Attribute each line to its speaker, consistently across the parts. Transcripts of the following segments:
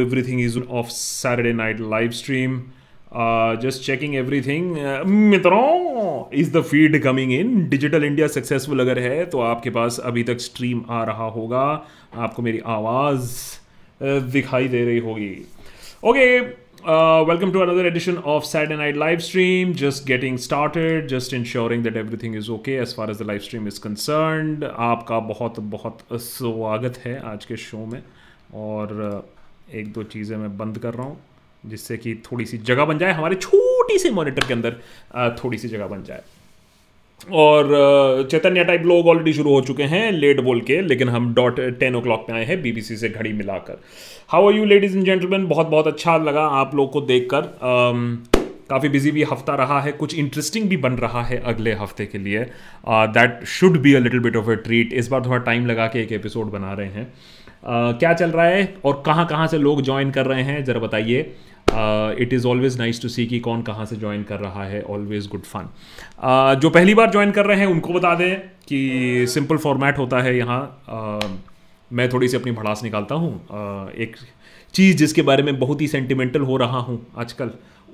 Speaker 1: everything is of Saturday night live stream. Uh, just checking everything. Uh, मित्रों is the feed coming in digital India successful अगर है तो आपके पास अभी तक स्ट्रीम आ रहा होगा आपको मेरी आवाज़ uh, दिखाई दे रही होगी okay welcome to another edition of Saturday night live stream just getting started just ensuring that everything is okay as far as the live stream is concern आपका बहुत बहुत स्वागत है आज के शो में और uh, एक दो चीज़ें मैं बंद कर रहा हूँ जिससे कि थोड़ी सी जगह बन जाए हमारे छोटी सी मॉनिटर के अंदर थोड़ी सी जगह बन जाए और चैतन्य टाइप लोग ऑलरेडी शुरू हो चुके हैं लेट बोल के लेकिन हम डॉट टेन ओ क्लॉक में आए हैं बीबीसी से घड़ी मिलाकर how are you ladies and gentleman बहुत बहुत अच्छा लगा आप लोग को देखकर काफ़ी बिजी भी हफ्ता रहा है कुछ इंटरेस्टिंग भी बन रहा है अगले हफ्ते के लिए that should be a little bit of a treat इस बार थोड़ा टाइम लगा के एक एपिसोड बना रहे हैं क्या चल रहा है और कहाँ कहाँ से लोग ज्वाइन कर रहे हैं ज़रा बताइए it is always nice to see कि कौन कहाँ से ज्वाइन कर रहा है ऑलवेज गुड फन जो पहली बार ज्वाइन कर रहे हैं उनको बता दें कि सिंपल फॉर्मेट होता है यहाँ uh, मैं थोड़ी सी अपनी भड़ास निकालता हूँ uh, एक चीज़ जिसके बारे में बहुत ही सेंटिमेंटल हो रहा हूँ आजकल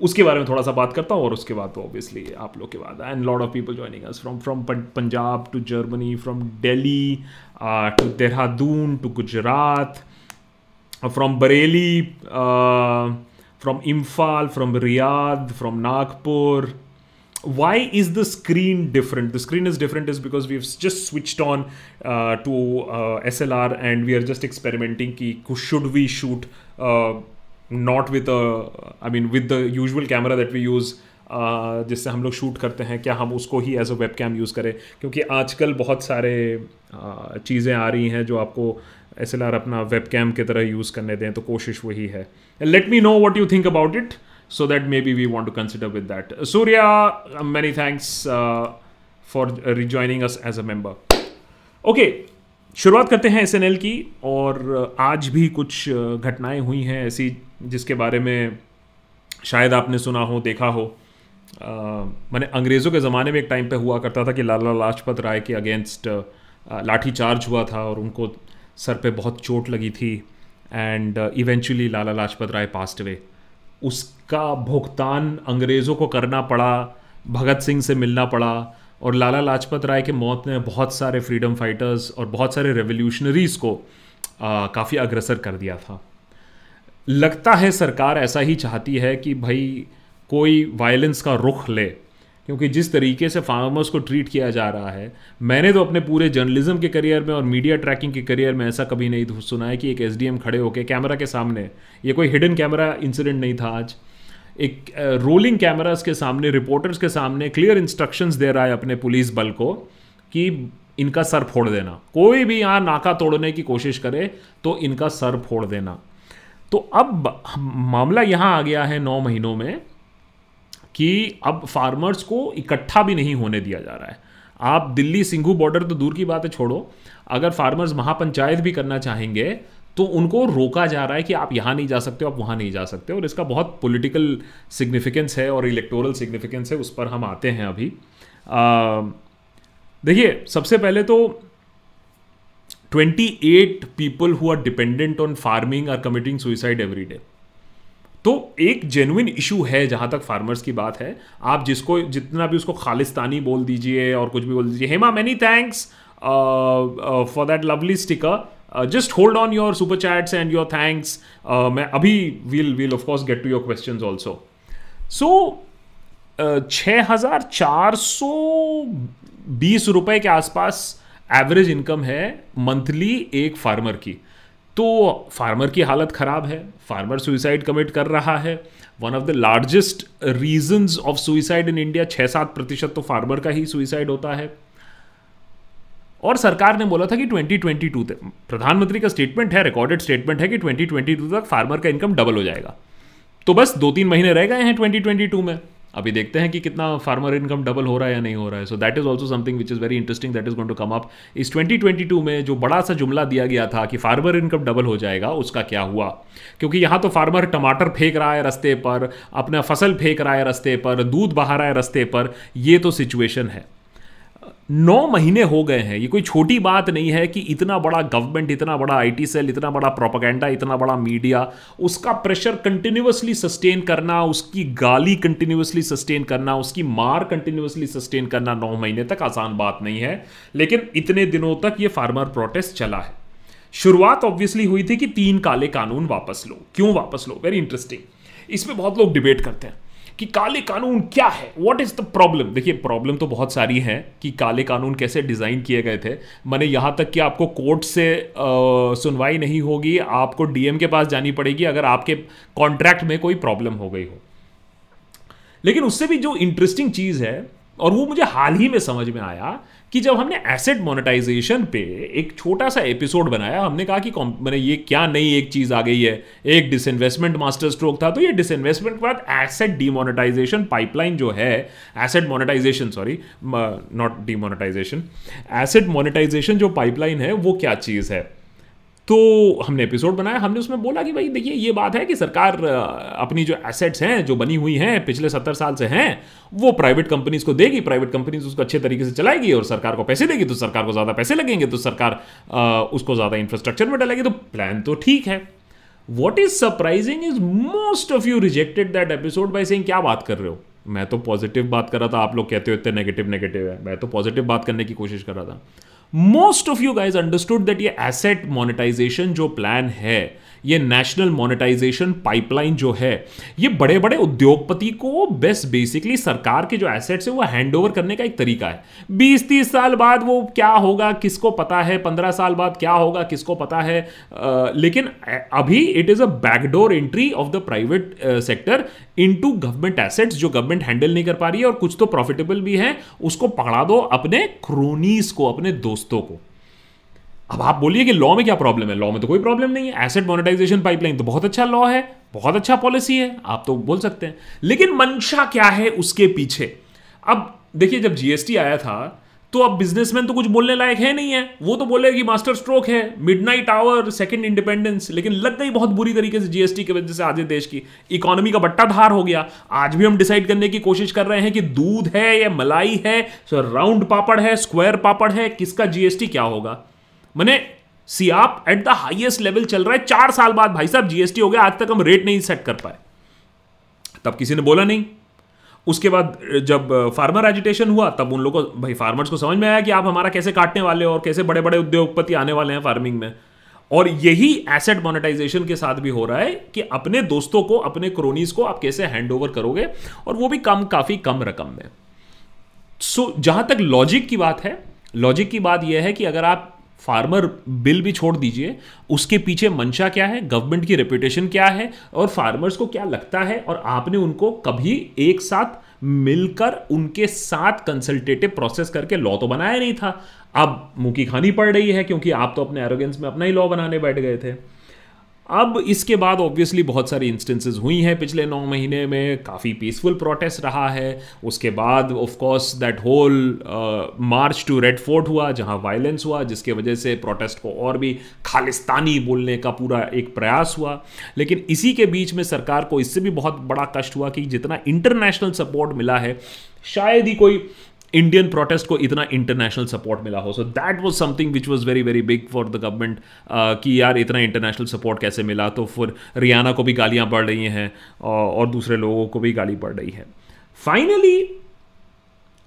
Speaker 1: उसके बारे में थोड़ा सा बात करता हूँ और उसके बाद तो ऑब्वियसली आप लोग के बाद and lot of people joining us from from Punjab to Germany from Delhi Uh, to Dehradun, to Gujarat, uh, from Bareilly, uh, from Imphal, from Riyadh, from Nagpur. Why is the screen different? The screen is different is because we've just switched on uh, to uh, SLR and we are just experimenting. Ki, should we shoot not with a, I mean, with the usual camera that we use जिससे हम लोग shoot करते हैं क्या हम उसको ही as a webcam use करें क्योंकि आजकल बहुत सारे चीज़ें आ रही हैं जो आपको एस एल आर अपना वेब कैम की तरह यूज़ करने दें तो कोशिश वही है let me know what you think about it so that may be we want to consider with that Surya many thanks for rejoining us as a member okay शुरुआत करते हैं एस एन एल की और आज भी कुछ uh, घटनाएं हुई हैं ऐसी जिसके बारे में शायद आपने सुना हो देखा हो मैंने अंग्रेज़ों के ज़माने में एक टाइम पे हुआ करता था कि लाला लाजपत राय के अगेंस्ट लाठी चार्ज हुआ था और उनको सर पे बहुत चोट लगी थी and eventually Lala Lajpat Rai passed away उसका भुगतान अंग्रेज़ों को करना पड़ा भगत सिंह से मिलना पड़ा और लाला लाजपत राय के मौत ने बहुत सारे फ्रीडम फाइटर्स और बहुत सारे रेवोल्यूशनरीज़ को काफ़ी अग्रसर कर दिया था लगता है सरकार ऐसा ही चाहती है कि भाई कोई वायलेंस का रुख ले क्योंकि जिस तरीके से फार्मर्स को ट्रीट किया जा रहा है मैंने तो अपने पूरे जर्नलिज्म के करियर में और मीडिया ट्रैकिंग के करियर में ऐसा कभी नहीं सुना है कि एक एस खड़े होकर कैमरा के सामने ये कोई हिडन कैमरा इंसिडेंट नहीं था आज एक रोलिंग uh, कैमराज के सामने रिपोर्टर्स के सामने क्लियर इंस्ट्रक्शंस दे रहा है अपने पुलिस बल को कि इनका सर फोड़ देना कोई भी यहाँ नाका तोड़ने की कोशिश करे तो इनका सर फोड़ देना तो अब मामला यहाँ आ गया है नौ महीनों में कि अब फार्मर्स को इकट्ठा भी नहीं होने दिया जा रहा है आप दिल्ली सिंघू बॉर्डर तो दूर की बात है छोड़ो अगर फार्मर्स महापंचायत भी करना चाहेंगे तो उनको रोका जा रहा है कि आप यहाँ नहीं जा सकते हो आप वहाँ नहीं जा सकते और इसका बहुत पॉलिटिकल सिग्निफिकेंस है और इलेक्टोरल सिग्निफिकेंस है उस पर हम आते हैं अभी देखिए सबसे पहले तो 28 people who are dependent on farming are committing suicide every day तो एक जेनुइन इशू है जहाँ तक फार्मर्स की बात है आप जिसको जितना भी उसको खालिस्तानी बोल दीजिए और कुछ भी बोल दीजिए Hema many thanks for that lovely sticker just hold on your super chats and your thanks मैं अभी we'll we'll of course get to your question also so छः हज़ार चार सौ बीस रुपये के आसपास एवरेज इनकम है मंथली एक फार्मर की तो फार्मर की हालत ख़राब है फार्मर सुइसाइड कमिट कर रहा है one of the largest reason of suicide in India छः सात प्रतिशत तो फार्मर का ही सुइसाइड होता है और सरकार ने बोला था कि 2022 तक प्रधानमंत्री का स्टेटमेंट है रिकॉर्डेड स्टेटमेंट है कि 2022 तक फार्मर का इनकम डबल हो जाएगा तो बस दो तीन महीने रह गए हैं 2022 में अभी देखते हैं कि कितना फार्मर इनकम डबल हो रहा है या नहीं हो रहा है so that is also something which is very interesting that is going to come up इस 2022 में जो बड़ा सा जुमला दिया गया था कि फार्मर इनकम डबल हो जाएगा उसका क्या हुआ क्योंकि यहाँ तो फार्मर टमाटर फेंक रहा है रस्ते पर अपना फसल फेंक रहा है रस्ते पर दूध बहा रहा है रस्ते पर ये तो सिचुएशन है नौ महीने हो गए हैं ये कोई छोटी बात नहीं है कि इतना बड़ा गवर्नमेंट इतना बड़ा आईटी सेल इतना बड़ा प्रोपागेंडा इतना बड़ा मीडिया उसका प्रेशर कंटिन्यूसली सस्टेन करना उसकी गाली कंटिन्यूसली सस्टेन करना उसकी मार कंटिन्यूसली सस्टेन करना नौ महीने तक आसान बात नहीं है लेकिन इतने दिनों तक ये फार्मर प्रोटेस्ट चला है शुरुआत ऑब्वियसली हुई थी कि तीन काले कानून वापस लो क्यों वापस लो वेरी इंटरेस्टिंग इस पर बहुत लोग डिबेट करते हैं कि काले कानून क्या है व्हाट इज़ द प्रॉब्लम देखिए प्रॉब्लम तो बहुत सारी हैं कि काले कानून कैसे डिज़ाइन किए गए थे मैंने यहां तक कि आपको कोर्ट से सुनवाई नहीं होगी आपको डीएम के पास जानी पड़ेगी अगर आपके कॉन्ट्रैक्ट में कोई प्रॉब्लम हो गई हो लेकिन उससे भी जो इंटरेस्टिंग चीज़ है और वो मुझे हाल ही में समझ में आया कि जब हमने एसेट मोनेटाइजेशन पे एक छोटा सा एपिसोड बनाया हमने कहा कि मैंने ये क्या नई एक चीज़ आ गई है एक डिसइन्वेस्टमेंट मास्टर स्ट्रोक था तो ये डिसइन्वेस्टमेंट के बाद एसेट डीमोनेटाइजेशन पाइपलाइन जो है asset monetization sorry not demonetisation asset monetization जो पाइपलाइन है वो क्या चीज़ है तो हमने एपिसोड बनाया हमने उसमें बोला कि भाई देखिए ये बात है कि सरकार अपनी जो एसेट्स हैं जो बनी हुई हैं पिछले सत्तर साल से हैं वो प्राइवेट कंपनीज को देगी प्राइवेट कंपनीज उसको अच्छे तरीके से चलाएगी और सरकार को पैसे देगी तो सरकार को ज़्यादा पैसे लगेंगे तो सरकार उसको ज़्यादा इंफ्रास्ट्रक्चर में डालेगी तो प्लान तो ठीक है what is surprising is most of you rejected that episode by saying क्या बात कर रहे हो मैं तो पॉजिटिव बात कर रहा था आप लोग कहते हो इतने नेगेटिव नेगेटिव है मैं तो पॉजिटिव बात करने की कोशिश कर रहा था most of you guys understood that ये एसेट मोनिटाइजेशन जो प्लान है ये नेशनल मोनेटाइजेशन पाइपलाइन जो है ये बड़े बड़े उद्योगपति को बेस्ट बेसिकली सरकार के जो एसेट्स है वो हैंड ओवर करने का एक तरीका है बीस तीस साल बाद वो क्या होगा किसको पता है पंद्रह साल बाद क्या होगा किसको पता है आ, लेकिन अभी it is a backdoor entry of the private sector into government assets जो गवर्नमेंट हैंडल नहीं कर पा रही है और कुछ तो प्रॉफिटेबल भी है उसको पकड़ा दो अपने क्रोनीस को अपने दोस्तों को अब आप बोलिए कि लॉ में क्या प्रॉब्लम है लॉ में तो कोई प्रॉब्लम नहीं है एसेट मोनेटाइजेशन पाइपलाइन तो बहुत अच्छा लॉ है बहुत अच्छा पॉलिसी है आप तो बोल सकते हैं लेकिन मंशा क्या है उसके पीछे अब देखिए जब जीएसटी आया था तो अब बिजनेसमैन तो कुछ बोलने लायक है नहीं है वो तो बोले कि मास्टर स्ट्रोक है नाइट आवर सेकेंड इंडिपेंडेंस लेकिन लग गई बहुत बुरी तरीके से जीएसटी की वजह से आज देश की इकोनॉमी का बट्टा धार हो गया आज भी हम डिसाइड करने की कोशिश कर रहे हैं कि दूध है या मलाई है राउंड पापड़ है स्क्वायर पापड़ है किसका जीएसटी क्या होगा मैंने सियाप एट द हाइएस्ट लेवल चल रहा है चार साल बाद भाई साहब जीएसटी हो गया आज तक हम रेट नहीं सेट कर पाए तब किसी ने बोला नहीं उसके बाद जब फार्मर एजिटेशन हुआ तब उन लोगों को भाई फार्मर्स को समझ में आया कि आप हमारा कैसे काटने वाले हो और कैसे बड़े बड़े उद्योगपति आने वाले हैं फार्मिंग में और यही एसेट मोनेटाइजेशन के साथ भी हो रहा है कि अपने दोस्तों को अपने क्रोनीज को आप कैसे हैंड ओवर करोगे और वो भी कम काफ़ी कम रकम में सो so, जहां तक लॉजिक की बात है लॉजिक की बात यह है कि अगर आप फार्मर बिल भी छोड़ दीजिए उसके पीछे मंशा क्या है गवर्नमेंट की रेपुटेशन क्या है और फार्मर्स को क्या लगता है और आपने उनको कभी एक साथ मिलकर उनके साथ कंसल्टेटिव प्रोसेस करके लॉ तो बनाया नहीं था अब मुंह की खानी पड़ रही है क्योंकि आप तो अपने एरोगेंस में अपना ही लॉ बनाने बैठ गए थे अब इसके बाद ऑब्वियसली बहुत सारी इंस्टेंसेस हुई हैं पिछले नौ महीने में काफ़ी पीसफुल प्रोटेस्ट रहा है उसके बाद of course that whole march to Red Fort हुआ जहां वायलेंस हुआ जिसके वजह से प्रोटेस्ट को और भी खालिस्तानी बोलने का पूरा एक प्रयास हुआ लेकिन इसी के बीच में सरकार को इससे भी बहुत बड़ा कष्ट हुआ कि जितना इंटरनेशनल सपोर्ट मिला है शायद ही कोई इंडियन प्रोटेस्ट को इतना इंटरनेशनल सपोर्ट मिला हो so that was something which was very very big for the government कि यार इतना इंटरनेशनल सपोर्ट कैसे मिला तो फिर रियाना को भी गालियाँ पड़ रही हैं और दूसरे लोगों को भी गाली पड़ रही है फाइनली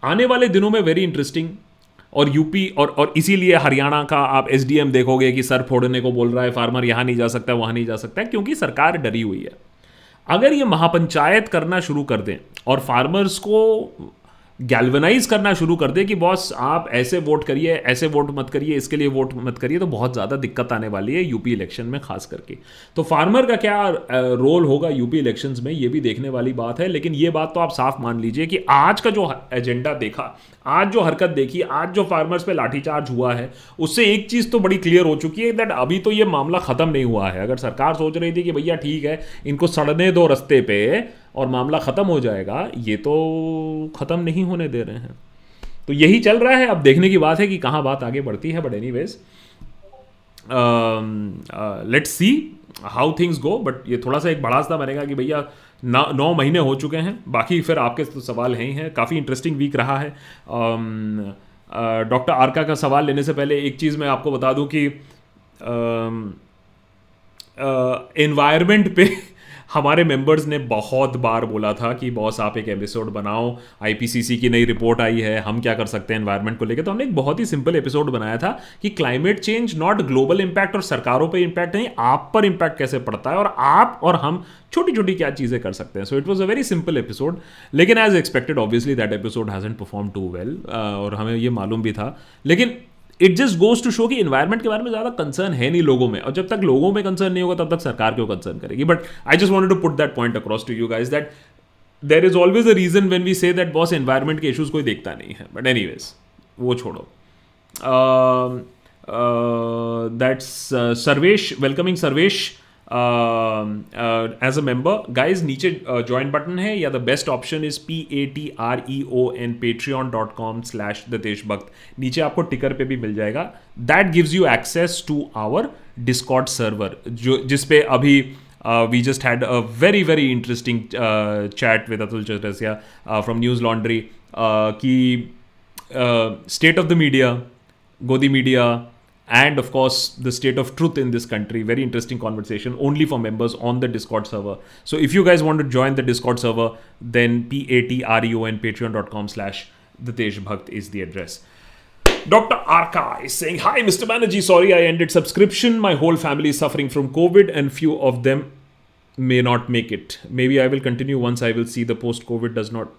Speaker 1: आने वाले दिनों में वेरी इंटरेस्टिंग और यूपी और और इसीलिए हरियाणा का आप एसडीएम देखोगे कि सर फोड़ने को बोल रहा है फार्मर यहाँ नहीं जा सकता वहाँ नहीं जा सकता क्योंकि सरकार डरी हुई है अगर ये महापंचायत करना शुरू कर दें और फार्मर्स को गैल्वनाइज करना शुरू कर दे कि बॉस आप ऐसे वोट करिए ऐसे वोट मत करिए इसके लिए वोट मत करिए तो बहुत ज़्यादा दिक्कत आने वाली है यूपी इलेक्शन में खास करके तो फार्मर का क्या रोल होगा यूपी इलेक्शंस में ये भी देखने वाली बात है लेकिन ये बात तो आप साफ मान लीजिए कि आज का जो एजेंडा देखा आज जो हरकत देखी आज जो फार्मर्स पर लाठीचार्ज हुआ है उससे एक चीज़ तो बड़ी क्लियर हो चुकी है दैट अभी तो ये मामला ख़त्म नहीं हुआ है अगर सरकार सोच रही थी कि भैया ठीक है इनको सड़ने दो रस्ते पर और मामला ख़त्म हो जाएगा ये तो ख़त्म नहीं होने दे रहे हैं तो यही चल रहा है अब देखने की बात है कि कहाँ बात आगे बढ़ती है but anyways let's see how things go but ये थोड़ा सा एक बड़ा सा बनेगा कि भैया ना नौ महीने हो चुके हैं बाकी फिर आपके तो सवाल हैं ही हैं काफ़ी इंटरेस्टिंग वीक रहा है डॉक्टर um, आरका uh, का सवाल लेने से पहले एक चीज़ मैं आपको बता दूं कि इन्वायरमेंट um, uh, पे हमारे मेंबर्स ने बहुत बार बोला था कि बॉस आप एक एपिसोड बनाओ आईपीसीसी की नई रिपोर्ट आई है हम क्या कर सकते हैं एनवायरनमेंट को लेकर तो हमने एक बहुत ही सिंपल एपिसोड बनाया था कि climate change not global impact और सरकारों पर इम्पैक्ट नहीं आप पर इम्पैक्ट कैसे पड़ता है और आप और हम छोटी छोटी क्या चीज़ें कर सकते हैं so it was a very simple episode लेकिन as expected obviously that episode hasn't perform too well और हमें ये मालूम भी था लेकिन it just goes to show कि इन्वायरमेंट के बारे में ज़्यादा कंसर्न है नहीं लोगों में और जब तक लोगों में कंसर्न नहीं होगा तब तक सरकार क्यों कंसर्न करेगी but I just want to put that point across to you guys that there is always a reason when we say that boss environment के इशूज़ कोई देखता नहीं है बट एनी वेज वो छोड़ो that's Sarvesh welcoming Sarvesh as a member guys नीचे join uh, button है या the best option is P A T R E O N Patreon dot com slash the Deshbhakt नीचे आपको टिकर पे भी मिल जाएगा that gives you access to our Discord server जो जिसपे अभी we just had a very very interesting chat with Atul Chaurasia from Newslaundry की स्टेट ऑफ द मीडिया गोदी media and of course the state of truth in this country very interesting conversation only for members on the discord server so if you guys want to join the discord server then p-a-t-r-e-o-n patreon.com slash the Bhakt is the address Dr. Arka is saying, Hi, Mr. Banerjee. Sorry, I ended subscription. My whole family is suffering from COVID, and few of them may not make it. Maybe I will continue once I will see the post COVID does not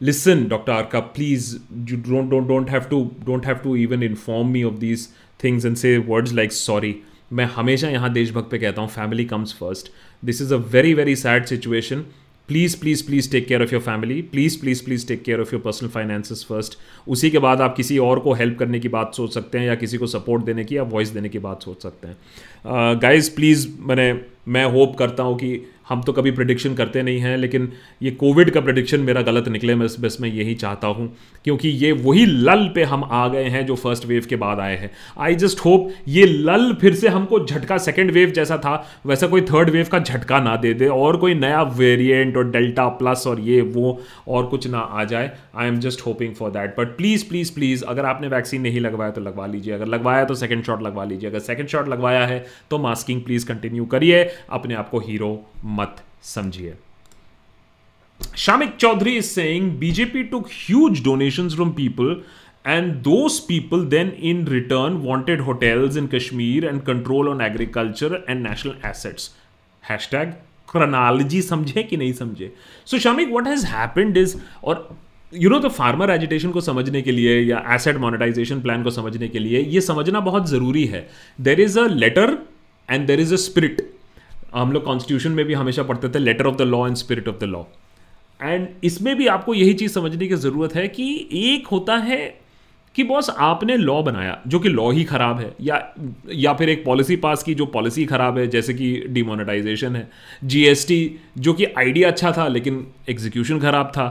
Speaker 1: listen dr arka please you don't don't don't have to don't have to even inform me of these things and say words like sorry मैं हमेशा यहाँ देशभक्त पे कहता हूँ family comes first this is a very very sad situation please please please take care of your family please please please take care of your personal finances first उसी के बाद आप किसी और को हेल्प करने की बात सोच सकते हैं या किसी को सपोर्ट देने की या वॉइस देने की बात सोच सकते हैं गाइज uh, प्लीज़ मैंने मैं होप करता हूँ कि हम तो कभी प्रडिक्शन करते नहीं हैं लेकिन ये कोविड का प्रडिक्शन मेरा गलत निकले मैं इस बस मैं यही चाहता हूँ क्योंकि ये वही लल पे हम आ गए हैं जो फर्स्ट वेव के बाद आए हैं आई जस्ट होप ये लल फिर से हमको झटका सेकेंड वेव जैसा था वैसा कोई थर्ड वेव का झटका ना दे दे और कोई नया वेरियंट और डेल्टा प्लस और ये वो और कुछ ना आ जाए I am just hoping for that but please please please अगर आपने वैक्सीन नहीं लगवाया तो लगवा लीजिए अगर लगवाया तो सेकेंड शॉट लगवा लीजिए अगर सेकेंड शॉट लगवाया है तो मास्किंग प्लीज़ कंटिन्यू करिए अपने आप को हीरो मत समझिए Shamik Chaudhary is saying BJP took huge donations from people and those people then in return wanted hotels in Kashmir and control on agriculture and national assets hashtag समझे कि नहीं समझे सो Shamik what has happened is और you know तो farmer agitation को समझने के लिए या एसेट मोनिटाइजेशन प्लान को समझने के लिए यह समझना बहुत जरूरी है there is a letter and there is a spirit हम लोग कॉन्स्टिट्यूशन में भी हमेशा पढ़ते थे letter of the law and spirit of the law and इसमें भी आपको यही चीज़ समझने की ज़रूरत है कि एक होता है कि बॉस आपने लॉ बनाया जो कि लॉ ही ख़राब है या या फिर एक पॉलिसी पास की जो पॉलिसी ख़राब है जैसे कि डिमोनेटाइजेशन है जीएसटी जो कि आइडिया अच्छा था लेकिन एग्जीक्यूशन ख़राब था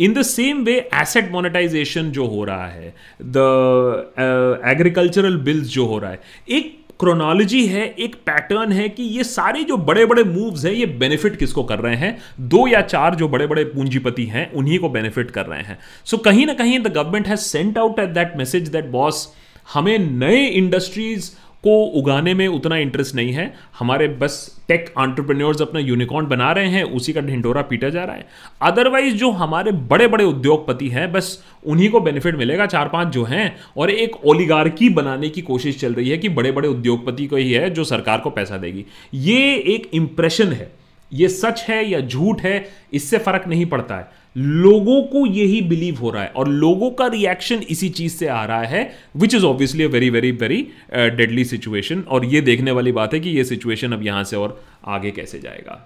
Speaker 1: in the same way asset monetization जो हो रहा है द एग्रीकल्चरल बिल्स जो हो रहा है एक क्रोनोलॉजी है एक पैटर्न है कि ये सारे जो बड़े बड़े मूव्स हैं ये बेनिफिट किसको कर रहे हैं दो या चार जो बड़े बड़े पूंजीपति हैं उन्हीं को बेनिफिट कर रहे हैं सो so, कहीं ना कहीं the government has sent out at that message that boss हमें नए इंडस्ट्रीज़ को उगाने में उतना इंटरेस्ट नहीं है हमारे बस टेक आंट्रप्रन्योर्स अपना यूनिकॉर्न बना रहे हैं उसी का ढिंडोरा पीटा जा रहा है अदरवाइज जो हमारे बड़े बड़े उद्योगपति हैं बस उन्हीं को बेनिफिट मिलेगा चार पांच जो हैं और एक ओलिगार्की बनाने की कोशिश चल रही है कि बड़े बड़े उद्योगपति को ही है जो सरकार को पैसा देगी ये एक इंप्रेशन है ये सच है या झूठ है इससे फर्क नहीं पड़ता है लोगों को यही बिलीव हो रहा है और लोगों का रिएक्शन इसी चीज से आ रहा है which is obviously a very very very deadly situation और ये देखने वाली बात है कि ये सिचुएशन अब यहां से और आगे कैसे जाएगा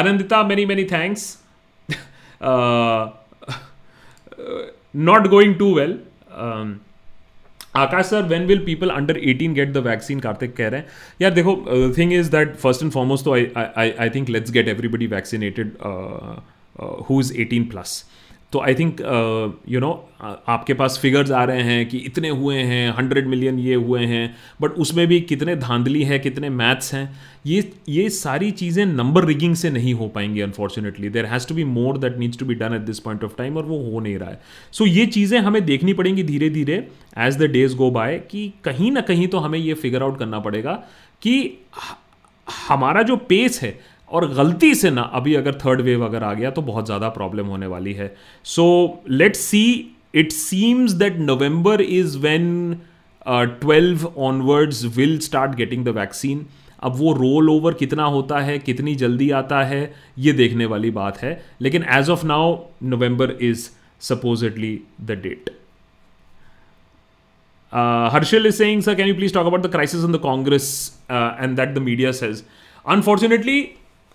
Speaker 1: Anandita many many thanks not going too well Akash sir when will people under 18 get the vaccine Kartik कह रहे हैं यार देखो thing is that first and foremost तो I I think let's get everybody vaccinated who is eighteen plus तो I think you know आपके पास figures आ रहे हैं कि इतने हुए हैं हंड्रेड मिलियन ये हुए हैं बट उसमें भी कितने धांधली है कितने मैथ्स हैं ये ये सारी चीज़ें नंबर रिगिंग से नहीं हो पाएंगी unfortunately there has to be more that needs to be done at this point of time और वो हो नहीं रहा है सो so, ये चीज़ें हमें देखनी पड़ेंगी धीरे धीरे as the days go by कि कहीं ना कहीं तो हमें ये फिगर आउट करना पड़ेगा कि हमारा जो पेस है और गलती से ना अभी अगर थर्ड वेव अगर आ गया तो बहुत ज़्यादा प्रॉब्लम होने वाली है so let see it seems that November is when twelve onwards will start getting the vaccine अब वो रोल ओवर कितना होता है कितनी जल्दी आता है ये देखने वाली बात है लेकिन as of now November is supposedly the date Harshal is saying sir can you please talk about the crisis in the Congress and that the media says unfortunately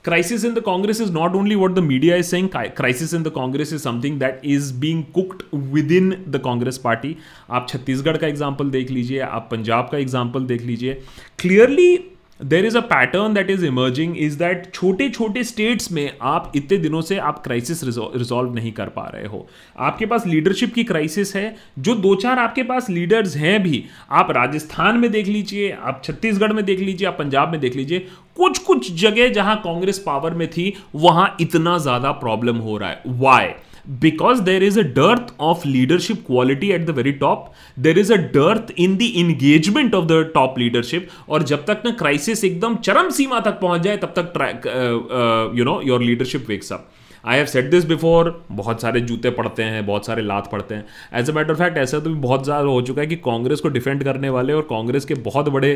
Speaker 1: crisis in the Congress is not only what the media is saying crisis in the Congress is something that is being cooked within the Congress party आप छत्तीसगढ़ का example देख लीजिए आप पंजाब का example देख लीजिए clearly there is a pattern that is emerging is that छोटे छोटे स्टेट्स में आप इतने दिनों से आप क्राइसिस रिजॉल्व नहीं कर पा रहे हो आपके पास लीडरशिप की क्राइसिस है जो दो चार आपके पास लीडर्स हैं भी आप राजस्थान में देख लीजिए आप छत्तीसगढ़ में देख लीजिए आप पंजाब में देख लीजिए कुछ कुछ जगह जहां कांग्रेस पावर में थी वहां इतना ज़्यादा प्रॉब्लम हो रहा है why because there is a dearth of leadership quality at the very top there is a dearth in the engagement of the top leadership or jab tak na crisis ekdam charam seema tak pahunch jaye tab tak track, uh, uh, you know your leadership wakes up I have set this before बहुत सारे जूते पड़ते हैं बहुत सारे लात पड़ते हैं एज अ मैटर फैक्ट ऐसा तो भी बहुत ज़्यादा हो चुका है कि कांग्रेस को डिफेंड करने वाले और कांग्रेस के बहुत बड़े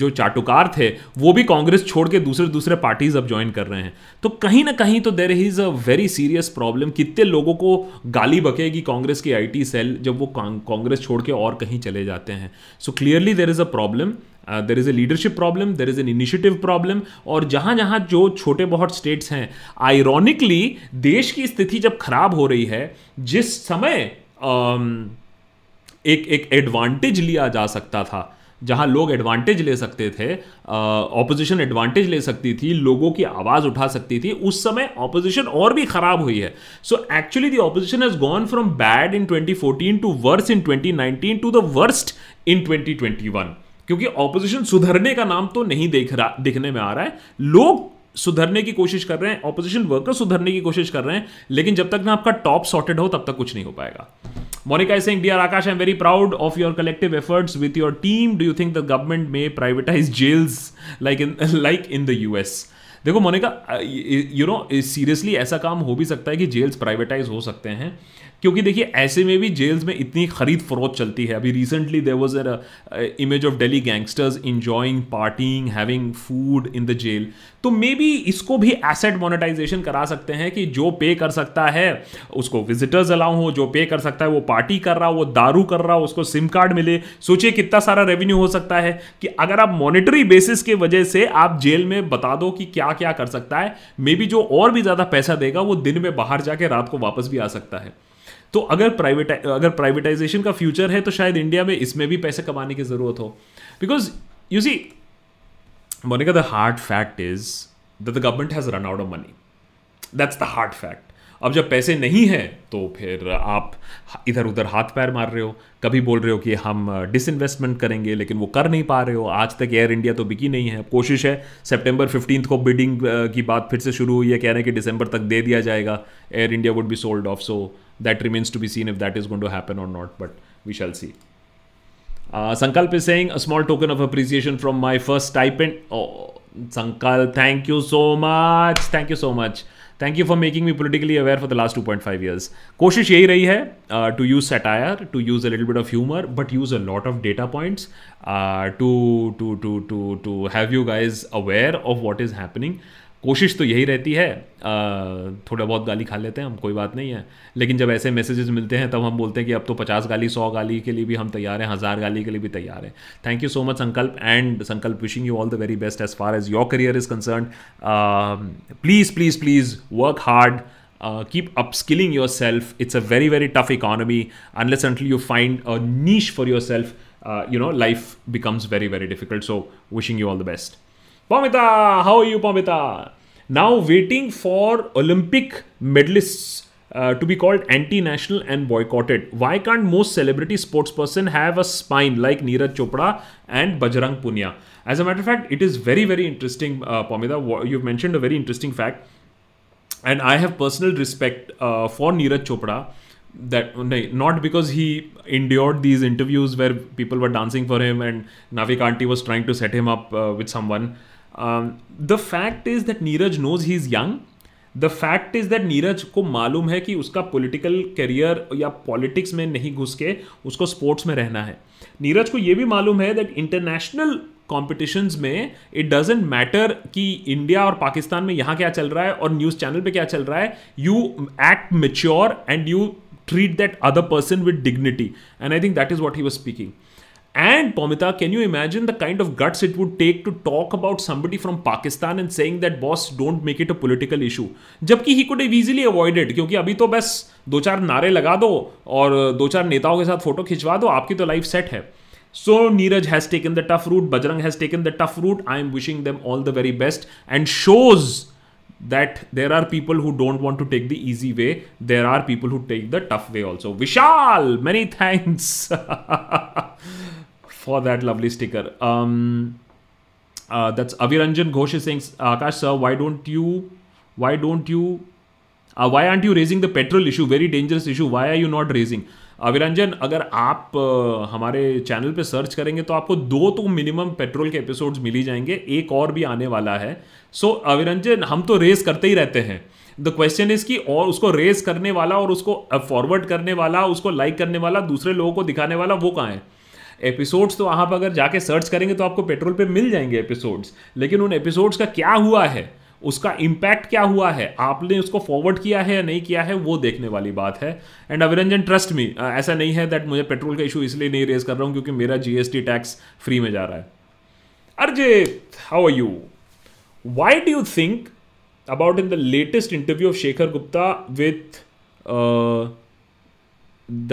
Speaker 1: जो चाटुकार थे वो भी कांग्रेस छोड़ के दूसरे दूसरे पार्टीज अब ज्वाइन कर रहे हैं तो कहीं ना कहीं तो there is a very serious problem कितने लोगों को गाली बकेगी कांग्रेस की आई सेल जब वो कांग्रेस छोड़ के और कहीं चले जाते हैं so clearly there is a problem there is a leadership problem there is an initiative problem और जहाँ जहाँ जो छोटे बहुत स्टेट्स हैं आयरॉनिकली देश की स्थिति जब खराब हो रही है जिस समय um, एक एक एडवांटेज लिया जा सकता था जहाँ लोग एडवांटेज ले सकते थे ऑपोजिशन uh, एडवांटेज ले सकती थी लोगों की आवाज़ उठा सकती थी उस समय ऑपोजिशन और भी खराब हुई है so actually the opposition has gone from bad in 2014 to worse in 2019 to the worst in 2021 क्योंकि ऑपोजिशन सुधरने का नाम तो नहीं देख रहा दिखने में आ रहा है लोग सुधरने की कोशिश कर रहे हैं ऑपोजिशन वर्कर सुधरने की कोशिश कर रहे हैं लेकिन जब तक ना आपका टॉप सॉर्टेड हो तब तक कुछ नहीं हो पाएगा Singh D R Akash I am very proud of your collective efforts with your team do you think the government may privatise jails like in like in the US? देखो मोनिका यू नो सीरियसली ऐसा काम हो भी सकता है कि जेल्स प्राइवेटाइज हो सकते हैं क्योंकि देखिए ऐसे में भी जेल्स में इतनी खरीद फरोख्त चलती है अभी recently there was an image of daily gangsters enjoying partying having food in the jail तो मे बी इसको भी एसेट मोनेटाइजेशन करा सकते हैं कि जो पे कर सकता है उसको विजिटर्स अलाउ हो जो पे कर सकता है वो पार्टी कर रहा हो वो दारू कर रहा हो उसको सिम कार्ड मिले सोचिए कितना सारा रेवेन्यू हो सकता है कि अगर आप मॉनिटरी बेसिस के वजह से आप जेल में बता दो कि क्या
Speaker 2: क्या कर सकता है मे बी जो और भी ज़्यादा पैसा देगा वो दिन में बाहर जाके रात को वापस भी आ सकता है तो अगर प्राइवेट अगर प्राइवेटाइजेशन का फ्यूचर है तो शायद इंडिया में इसमें भी पैसे कमाने की ज़रूरत हो because you see Monika the hard fact is the government has run out of money that's the hard fact अब जब पैसे नहीं हैं तो फिर आप इधर उधर हाथ पैर मार रहे हो कभी बोल रहे हो कि हम डिसइन्वेस्टमेंट करेंगे लेकिन वो कर नहीं पा रहे हो आज तक एयर इंडिया तो बिकी नहीं है कोशिश है सितंबर फिफ्टींथ को बिडिंग की बात फिर से शुरू हुई है कह रहे हैं कि दिसंबर तक दे दिया जाएगा Air India would be sold off so that remains to be seen if that is going to happen और not but we shall see Sankalp is saying a small token of appreciation from my first type and Sankalp thank you so much thank you so much thank you for making me politically aware for the last two point five years कोशिश यही रही है to use satire to use a little bit of humour but use a lot of data points to to to to to have you guys aware of what is happening कोशिश तो यही रहती है थोड़ा बहुत गाली खा लेते हैं हम कोई बात नहीं है लेकिन जब ऐसे मैसेजेस मिलते हैं तब हम बोलते हैं कि अब तो पचास गाली सौ गाली के लिए भी हम तैयार हैं हज़ार गाली के लिए भी तैयार हैं thank you so much Sankalp and Sankalp wishing you all the very best as far as your career is concern please please please work hard upskilling yourself it's a very very tough economy unless until you find a niche for yourself you know life becomes very very difficult so wishing you all the best Pamita, how are you, Pamita? Now waiting for Olympic medalists uh, to be called anti-national and boycotted. Why can't most celebrity sportsperson have a spine like Neeraj Chopra and Bajrang Punia? As a matter of fact, it is very very interesting, uh, Pamida. You've mentioned a very interesting fact, and I have personal respect uh, for Neeraj Chopra. That not because he endured these interviews where people were dancing for him and Navi Kanti was trying to set him up uh, with someone. um, the fact is that Neeraj knows he is young. The fact is that Neeraj को मालूम है कि उसका political career या politics में नहीं घुस के उसको स्पोर्ट्स में रहना है नीरज को ये भी मालूम है दैट इंटरनेशनल कॉम्पिटिशन्स में इट डजेंट मैटर कि इंडिया और पाकिस्तान में यहाँ क्या चल रहा है और न्यूज़ चैनल पे क्या चल रहा है you act mature and you treat that other person with dignity and I think that is what he was speaking And Pomita, can you imagine the kind of guts it would take to talk about somebody from Pakistan and saying that boss don't make it a political issue? जबकि he could have easily avoided क्योंकि अभी तो बस दो चार नारे लगा दो और दो चार नेताओं के साथ फोटो खिंचवा दो आपकी तो लाइफ सेट है So Neeraj has taken the tough route, Bajrang has taken the tough route. I am wishing them all the very best and shows that there are people who don't want to take the easy way. There are people who take the tough way also. Vishal, many thanks. for that lovely sticker. Um, uh, that's Aviranjan Ghosh is saying, Akash sir, why don't you, why don't you, uh, why aren't you raising the petrol issue? Very dangerous issue. Why are you not raising? Aviranjan अगर आप uh, हमारे channel पे search करेंगे तो आपको दो तो minimum petrol के एपिसोड्स मिल ही जाएंगे एक और भी आने वाला है सो so, अविरंजन हम तो रेस करते ही रहते हैं द क्वेश्चन इज कि और उसको रेस करने वाला और उसको फॉरवर्ड करने वाला उसको लाइक like करने वाला दूसरे लोगों को दिखाने वाला वो कहाँ है एपिसोड्स तो आप अगर जाके सर्च करेंगे तो आपको पेट्रोल पे मिल जाएंगे एपिसोड्स लेकिन उन एपिसोड्स का क्या हुआ है उसका इम्पैक्ट क्या हुआ है आपने उसको फॉरवर्ड किया है या नहीं किया है वो देखने वाली बात है एंड अविरंजन ट्रस्ट मी ऐसा नहीं है दैट मुझे पेट्रोल का इशू इसलिए नहीं रेज कर रहा हूँ क्योंकि मेरा जीएसटी टैक्स फ्री में जा रहा है Arjit how are you why do you think about in the latest interview of Shekhar Gupta with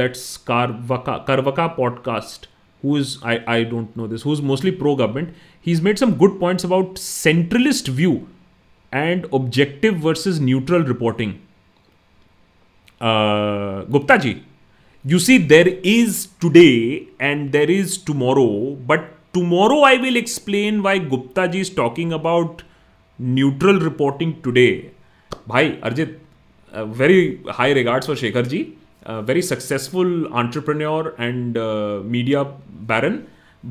Speaker 2: that's कारवका करवका podcast who is I, I don't know this, who's mostly pro-government, he's made some good points about centralist view and objective versus neutral reporting. Uh, ji, you see, there is today and there is tomorrow, but tomorrow I will explain why Gupta ji is talking about neutral reporting today. Bhai, Arjit, uh, very high regards for Shekhar ji. Very successful successful and media baron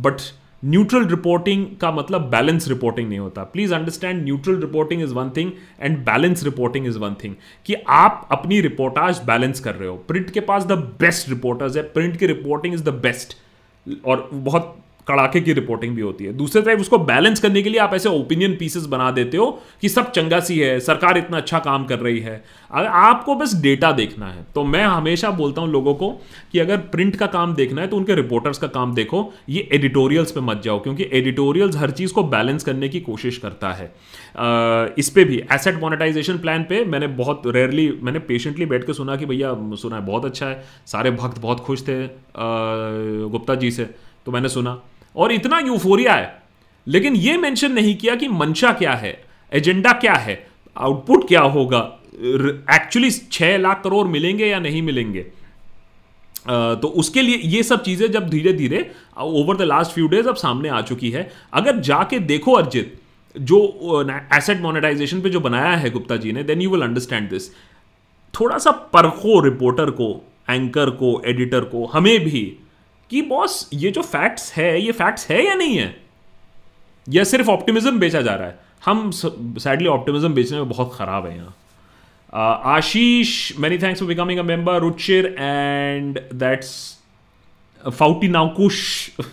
Speaker 2: but neutral reporting का मतलब balance reporting नहीं होता please understand neutral reporting is one thing and balance reporting is one thing कि आप अपनी reportage balance कर रहे हो प्रिंट के पास द बेस्ट रिपोर्टर्स है प्रिंट की रिपोर्टिंग इज द बेस्ट और बहुत कड़ाके की रिपोर्टिंग भी होती है दूसरे तरफ उसको बैलेंस करने के लिए आप ऐसे ओपिनियन पीसेस बना देते हो कि सब चंगा सी है सरकार इतना अच्छा काम कर रही है अगर आपको बस डेटा देखना है तो मैं हमेशा बोलता हूं लोगों को कि अगर प्रिंट का काम देखना है तो उनके रिपोर्टर्स का काम देखो ये एडिटोरियल्स पे मत जाओ क्योंकि एडिटोरियल्स हर चीज़ को बैलेंस करने की कोशिश करता है इस पर भी एसेट मोनिटाइजेशन प्लान पे मैंने बहुत रेयरली मैंने पेशेंटली बैठ के सुना कि भैया सुना है बहुत अच्छा है सारे भक्त बहुत खुश थे गुप्ता जी से तो मैंने सुना और इतना यूफोरिया है लेकिन ये मेंशन नहीं किया कि मंशा क्या है एजेंडा क्या है आउटपुट क्या होगा एक्चुअली छह लाख करोड़ मिलेंगे या नहीं मिलेंगे तो उसके लिए ये सब चीज़ें जब धीरे धीरे over the last few days अब सामने आ चुकी है अगर जाके देखो अर्जित जो एसेट मोनेटाइजेशन पे जो बनाया है गुप्ता जी ने then you will understand this थोड़ा सा परखो रिपोर्टर को एंकर को एडिटर को हमें भी कि बॉस ये जो फैक्ट्स है ये फैक्ट्स है या नहीं है यह सिर्फ ऑप्टिमिज्म बेचा जा रहा है हम सैडली ऑप्टिमिज्म बेचने में बहुत खराब है यहाँ Ashish many thanks for becoming a member Ruchir and that's फाउटी नाउकुश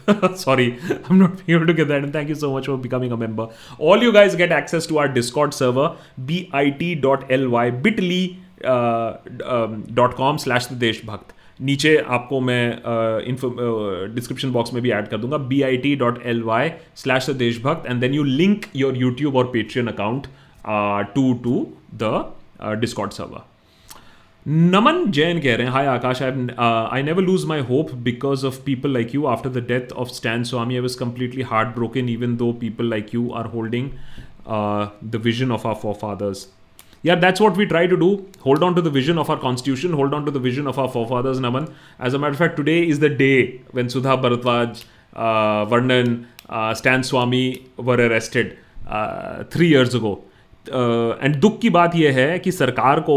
Speaker 2: sorry I am not be able to get that thank you so much for becoming a member all you guys get access to our Discord server B I T dot L Y bitly dot com slash Deshbhakt नीचे आपको मैं info description box में भी add कर दूंगा B I T dot L Y slash the Deshbhakt and then you link your YouTube और Patreon account to to the Discord server Naman Jain कह रहे हैं hi Akash I I never lose my hope because of people like you after the death of stand Swami I was completely heart broken even though people like you are holding the vision of our forefathers yeah, that's what we try to do. Hold on to the vision of our constitution, hold on to the vision of our forefathers, Naman. As a matter of fact, today is the day when Sudha Bharatwaj, uh, Varnan, uh, Stan Swami were arrested uh, three years ago. And दुख की बात यह है कि सरकार को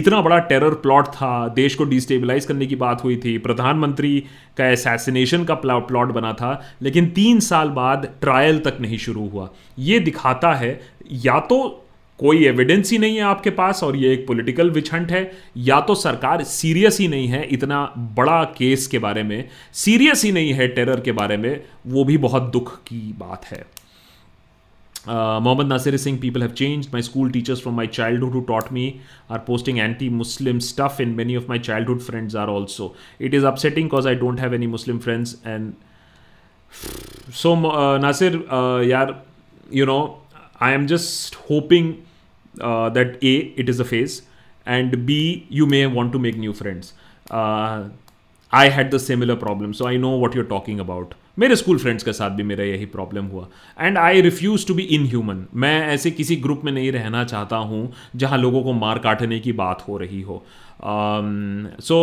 Speaker 2: इतना बड़ा टेरर प्लॉट था देश को डिस्टेबलाइज करने की बात हुई थी प्रधानमंत्री का एसेसिनेशन का प्लॉट बना था लेकिन तीन साल बाद ट्रायल तक नहीं शुरू हुआ ये दिखाता है या तो कोई एविडेंस ही नहीं है आपके पास और ये एक पॉलिटिकल विछंट है या तो सरकार सीरियस ही नहीं है इतना बड़ा केस के बारे में सीरियस ही नहीं है टेरर के बारे में वो भी बहुत दुख की बात है Mohammad Nasir Singh people have change my school teachers from my childhood taught me are posting anti Muslim stuff in many of my childhood friends are also it is upsetting cause I don't have any Muslim friends and so Nasir यार you know I am just hoping uh, that a it is a phase and b you may want to make new friends uh, I had the similar problem so I know what you're talking about मेरे school friends के साथ भी मेरा यही problem हुआ and I refuse to be inhuman मैं ऐसे किसी ग्रुप में नहीं रहना चाहता हूँ जहाँ लोगों को मार काटने की बात हो रही हो so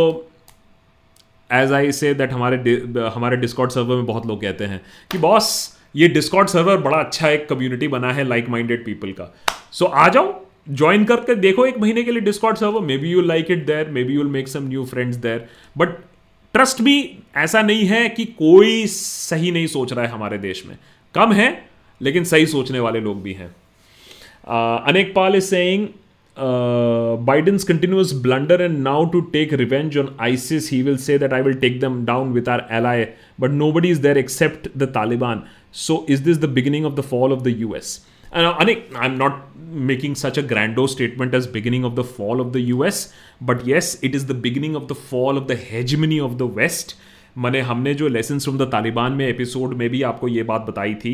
Speaker 2: as I say that हमारे हमारे डिस्कॉट सर्वर में बहुत लोग कहते हैं कि बॉस ये डिस्कॉट सर्वर बड़ा अच्छा एक कम्युनिटी बना है लाइक माइंडेड पीपल का सो so, आ जाओ ज्वाइन करके देखो एक महीने के लिए Discord server may be you like it there may be you'll make some new friends there but trust भी ऐसा नहीं है कि कोई सही नहीं सोच रहा है हमारे देश में कम है लेकिन सही सोचने वाले लोग भी हैं Anek Pal is saying Biden's continuous blunder and now to take revenge on ISIS he will say that I will take them down with R L I but nobody is there except the Taliban so is this the beginning of the fall of the U S And uh, I think I'm not making such a grandiose statement as beginning of the fall of the US, but yes, it is the beginning of the fall of the hegemony of the West. मैंने हमने जो lesson from the Taliban में episode में भी आपको ये बात बताई थी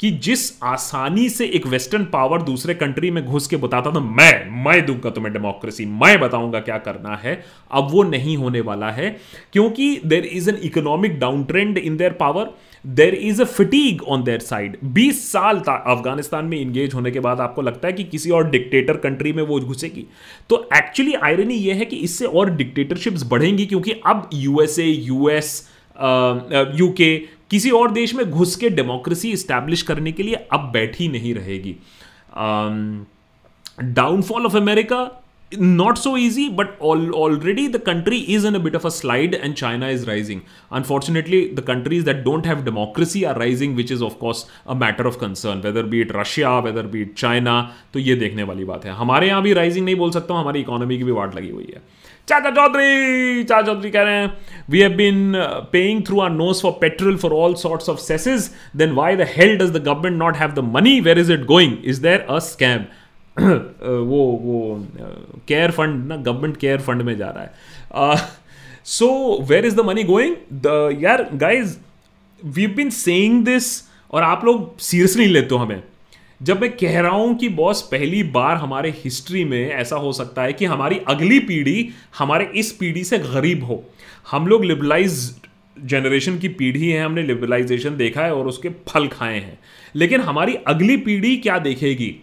Speaker 2: कि जिस आसानी से एक वेस्टर्न पावर दूसरे कंट्री में घुस के बताता था मैं मैं दूंगा तुम्हें डेमोक्रेसी मैं बताऊंगा क्या करना है अब वो नहीं होने वाला है क्योंकि there is an economic down trend in their power there is a fatigue on their side 20 साल तक अफगानिस्तान में इंगेज होने के बाद आपको लगता है कि किसी और डिक्टेटर कंट्री में वो घुसेगी तो एक्चुअली आयरनी ये है कि इससे और डिक्टेटरशिप्स बढ़ेंगी क्योंकि अब यूएसए यूएस यूके किसी और देश में घुस के डेमोक्रेसी इस्टेब्लिश करने के लिए अब बैठी नहीं रहेगी downfall of America not so easy, but all, already the country is in a bit of a slide and China is rising. Unfortunately, the countries that don't have democracy are rising, which is of course a matter of concern, whether be it Russia, whether be it China. तो ये देखने वाली बात है हमारे यहाँ भी rising नहीं बोल सकता हूँ हमारी इकोनॉमी की भी वाट लगी हुई है चाचा चौधरी चाचा चौधरी कह रहे हैं we have been paying through our knows for petrol for all sorts of cesses then why the hell does the government not have the money where is it going is there a scam वो वो care fund ना government care fund में जा रहा है so where is the money going the यार guys we been saying this और आप लोग सीरियसली लेते हो हमें जब मैं कह रहा हूं कि बॉस पहली बार हमारे हिस्ट्री में ऐसा हो सकता है कि हमारी अगली पीढ़ी हमारे इस पीढ़ी से गरीब हो हम लोग लिबलाइज जनरेशन की पीढ़ी है हमने लिबलाइजेशन देखा है और उसके फल खाए हैं लेकिन हमारी अगली पीढ़ी क्या देखेगी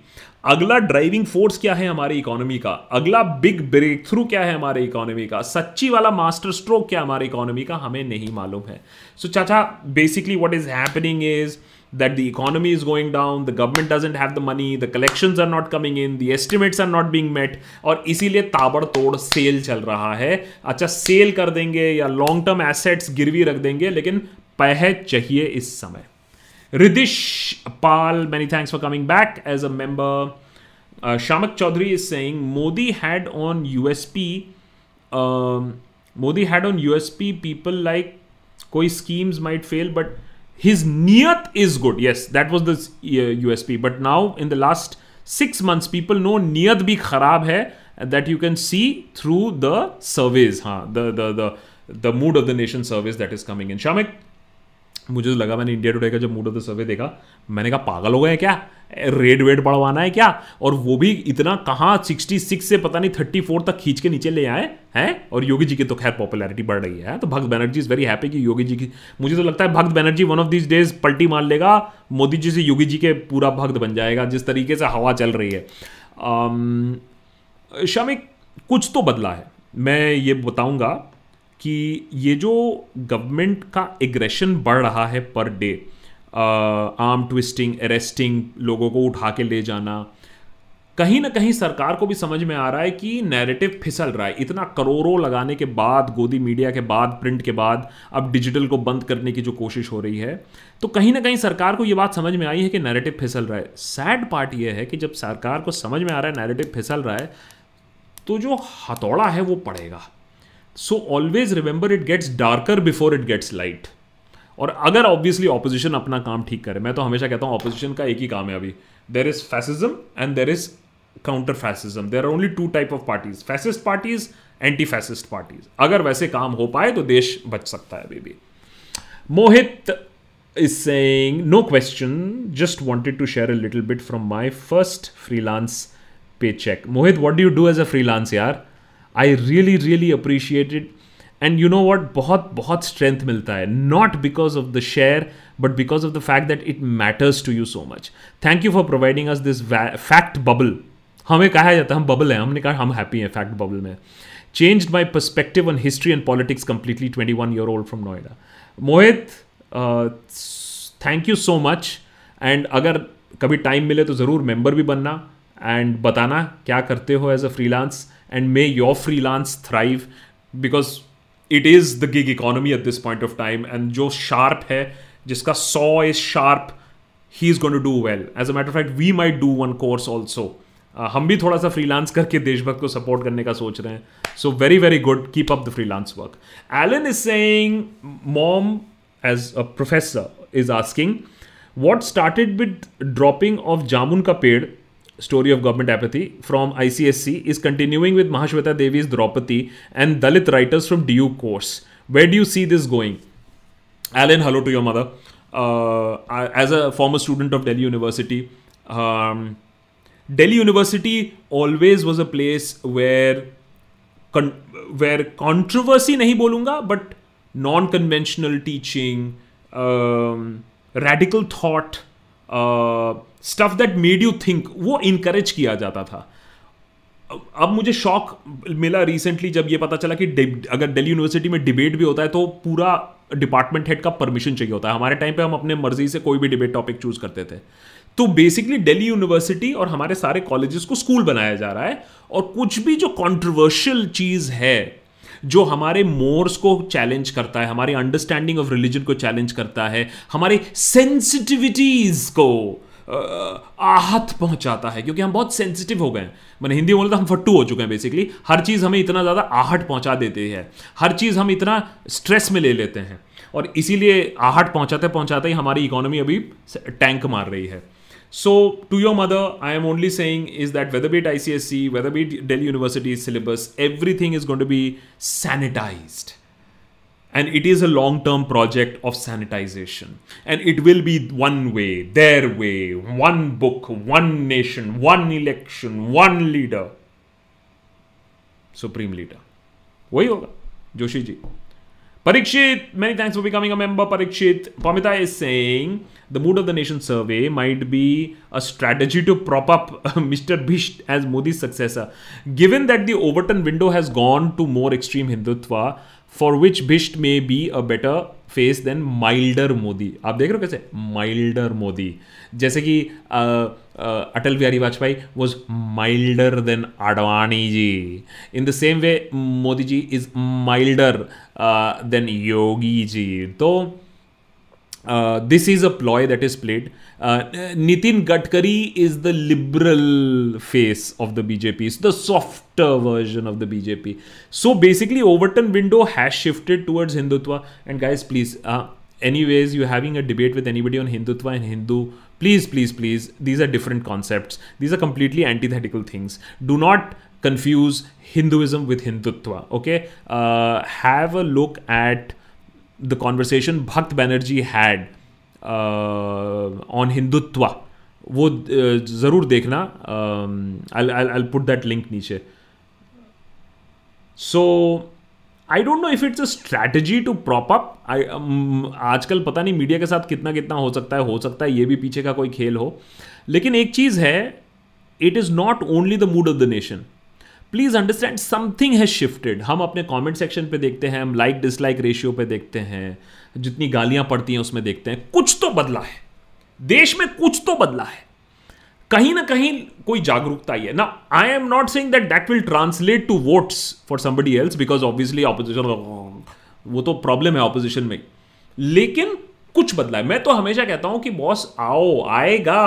Speaker 2: अगला ड्राइविंग फोर्स क्या है हमारे इकोनॉमी का अगला बिग ब्रेक थ्रू क्या है हमारे इकोनॉमी का सच्ची वाला मास्टर स्ट्रोक क्या हमारे इकोनॉमी का हमें नहीं मालूम है सो so, चाचा basically what is happening is that the economy is going down the government doesn't have the money the collection are not coming in the estimates are not being met और इसीलिए ताबड़तोड़ cell चल रहा है अच्छा sale कर देंगे या लॉन्ग टर्म एसेट्स गिरवी रख देंगे लेकिन पह चाहिए इस समय Ridish Pal, many thanks for coming back as a member. Uh, Shamak Chaudhary is saying Modi had on USP. Um, Modi had on USP people like koi schemes might fail, but his niyat is good. Yes, that was the uh, USP. But now in the last six months, people know niyat bhi kharab hai that you can see through the surveys, huh? the, the, the, the mood of the nation surveys that is coming in. Shamik मुझे तो लगा मैंने India Today का जब mood of the survey देखा मैंने कहा पागल हो गए क्या रेड वेड बढ़वाना है क्या और वो भी इतना कहाँ सिक्सटी सिक्स से पता नहीं थर्टी फोर तक खींच के नीचे ले आए हैं और योगी जी की तो खैर पॉपुलैरिटी बढ़ रही है तो Bhakt Banerjee is very happy कि योगी जी की मुझे तो लगता है Bhakt Banerjee one of this days पल्टी मार लेगा मोदी जी से योगी जी के पूरा भक्त बन जाएगा जिस तरीके से हवा चल रही है शमिक कुछ तो बदला है मैं ये बताऊंगा कि ये जो गवर्नमेंट का एग्रेशन बढ़ रहा है per day arm twisting arresting लोगों को उठा के ले जाना कहीं ना कहीं सरकार को भी समझ में आ रहा है कि नैरेटिव फिसल रहा है इतना करोड़ों लगाने के बाद गोदी मीडिया के बाद प्रिंट के बाद अब डिजिटल को बंद करने की जो कोशिश हो रही है तो कहीं ना कहीं सरकार को ये बात समझ में आई है कि नैरेटिव फिसल रहा है सैड पार्ट ये है कि जब सरकार को समझ में आ रहा है नैरेटिव फिसल रहा है तो जो हथौड़ा है वो पड़ेगा so always remember it gets darker before it gets light और अगर ऑब्वियसली ऑपोजिशन अपना काम ठीक करे मैं तो हमेशा कहता हूँ ऑपोजिशन का एक ही काम है अभी there is fascism and there is counter fascism there are only two type of parties fascist parties anti fascist parties अगर वैसे काम हो पाए तो देश बच सकता है baby Mohit is saying no question just wanted to share a little bit from my first freelance pay paycheck Mohit what do do as a freelance यार I really really appreciated and you know what बहुत बहुत strength मिलता है not because of the share but because of the fact that it matters to you so much thank you for providing us this fact bubble हमें कहा जाता है हम bubble हैं हमने कहा हम हैप्पी हैं फैक्ट बबल में change my perspective on history and politics completely twenty one year old from Noida Mohit thank you so much and अगर कभी टाइम मिले तो ज़रूर मेम्बर भी बनना एंड बताना क्या करते हो as a freelance and may your freelance thrive because it is the gig economy at this point of time and jo sharp hai jiska saw is sharp he is gone to do well as a matter fact we my do one course also हम भी थोड़ा सा freelance करके देशभक्त को support करने का सोच रहे हैं so very very good keep up the freelance work Alan is saying mom as a professor is asking what started with dropping of जामुन का पेड़ Story of Government Apathy from ICSC is continuing with Mahashweta Devi's Draupadi and Dalit writers from DU course. Where do you see this going? Alan, hello to your mother. Uh, as a former student of Delhi University, um, Delhi University always was a place where con- where controversy nahi bolunga, but non-conventional teaching, um, radical thought, stuff that made you think वो increase किया जाता था अब मुझे शौक मिला recently जब ये पता चला कि अगर दिल्ली यूनिवर्सिटी में डिबेट भी होता है तो पूरा डिपार्टमेंट हेड का परमिशन चाहिए होता है हमारे टाइम पे हम अपने मर्जी से कोई भी डिबेट टॉपिक चूज करते थे तो बेसिकली दिल्ली यूनिवर्सिटी और हमारे सारे कॉलेजेस को स्कूल बनाया जा रहा है और कुछ भी जो कॉन्ट्रोवर्शियल चीज़ है जो हमारे मोर्स को चैलेंज करता है हमारी अंडरस्टैंडिंग ऑफ रिलीजन को चैलेंज करता है हमारी सेंसिटिविटीज़ को आहत पहुंचाता है क्योंकि हम बहुत सेंसिटिव हो गए हैं मैंने हिंदी बोलते हम फट्टू हो चुके हैं बेसिकली हर चीज़ हमें इतना ज़्यादा आहट पहुंचा देती है हर चीज़ हम इतना स्ट्रेस में ले लेते हैं और इसीलिए आहट पहुंचाते पहुंचाते ही हमारी इकोनॉमी अभी टैंक मार रही है So to your mother, I am only saying is that whether be it ICSC, whether be it Delhi University syllabus, everything is going to be sanitized. And it is a long term project of sanitization. And it will be one way, their way, one book, one nation, one election, one leader. Supreme leader. वही होगा Joshi ji Parikshit, many thanks for becoming a member. Parikshit, Pamita is saying, the mood of the nation survey might be a strategy to prop up Mr. Bish as Modi's successor. Given that the Overton window has gone to more extreme Hindutva, for which Bish may be a better face then milder Modi आप देख रहे हो कैसे milder Modi जैसे कि आ, आ, Atal Bihari Vajpayee was milder then Advani ji in the same way Modi ji is milder then Yogi ji तो uh, this is a ploy that is played. Uh, Nitin Gadkari is the liberal face of the BJP, it's the softer version of the BJP. So basically, Overton window has shifted towards Hindutva. And guys, please, uh, anyways, you're having a debate with anybody on Hindutva and Hindu. Please, please, please, these are different concepts. These are completely antithetical things. Do not confuse Hinduism with Hindutva. Okay, uh, have a look at the conversation Bhakt Banerjee had on Hindutva वो uh, ज़रूर देखना I put that link नीचे so I don't know if it's a strategy to prop up आजकल पता नहीं media के साथ कितना कितना हो सकता है हो सकता है ये भी पीछे का कोई खेल हो लेकिन एक चीज़ है it is not only the mood of the nation please understand something has shifted हम अपने कमेंट सेक्शन पे देखते हैं हम लाइक डिसलाइक रेशियो पे देखते हैं जितनी गालियां पड़ती हैं उसमें देखते हैं कुछ तो बदला है देश में कुछ तो बदला है कहीं ना कहीं कोई जागरूकता ही है ना I am not saying that that will translate to votes for somebody else because obviously opposition वो तो प्रॉब्लम है ऑपोजिशन में लेकिन कुछ बदला है मैं तो हमेशा कहता हूं कि बॉस आओ आएगा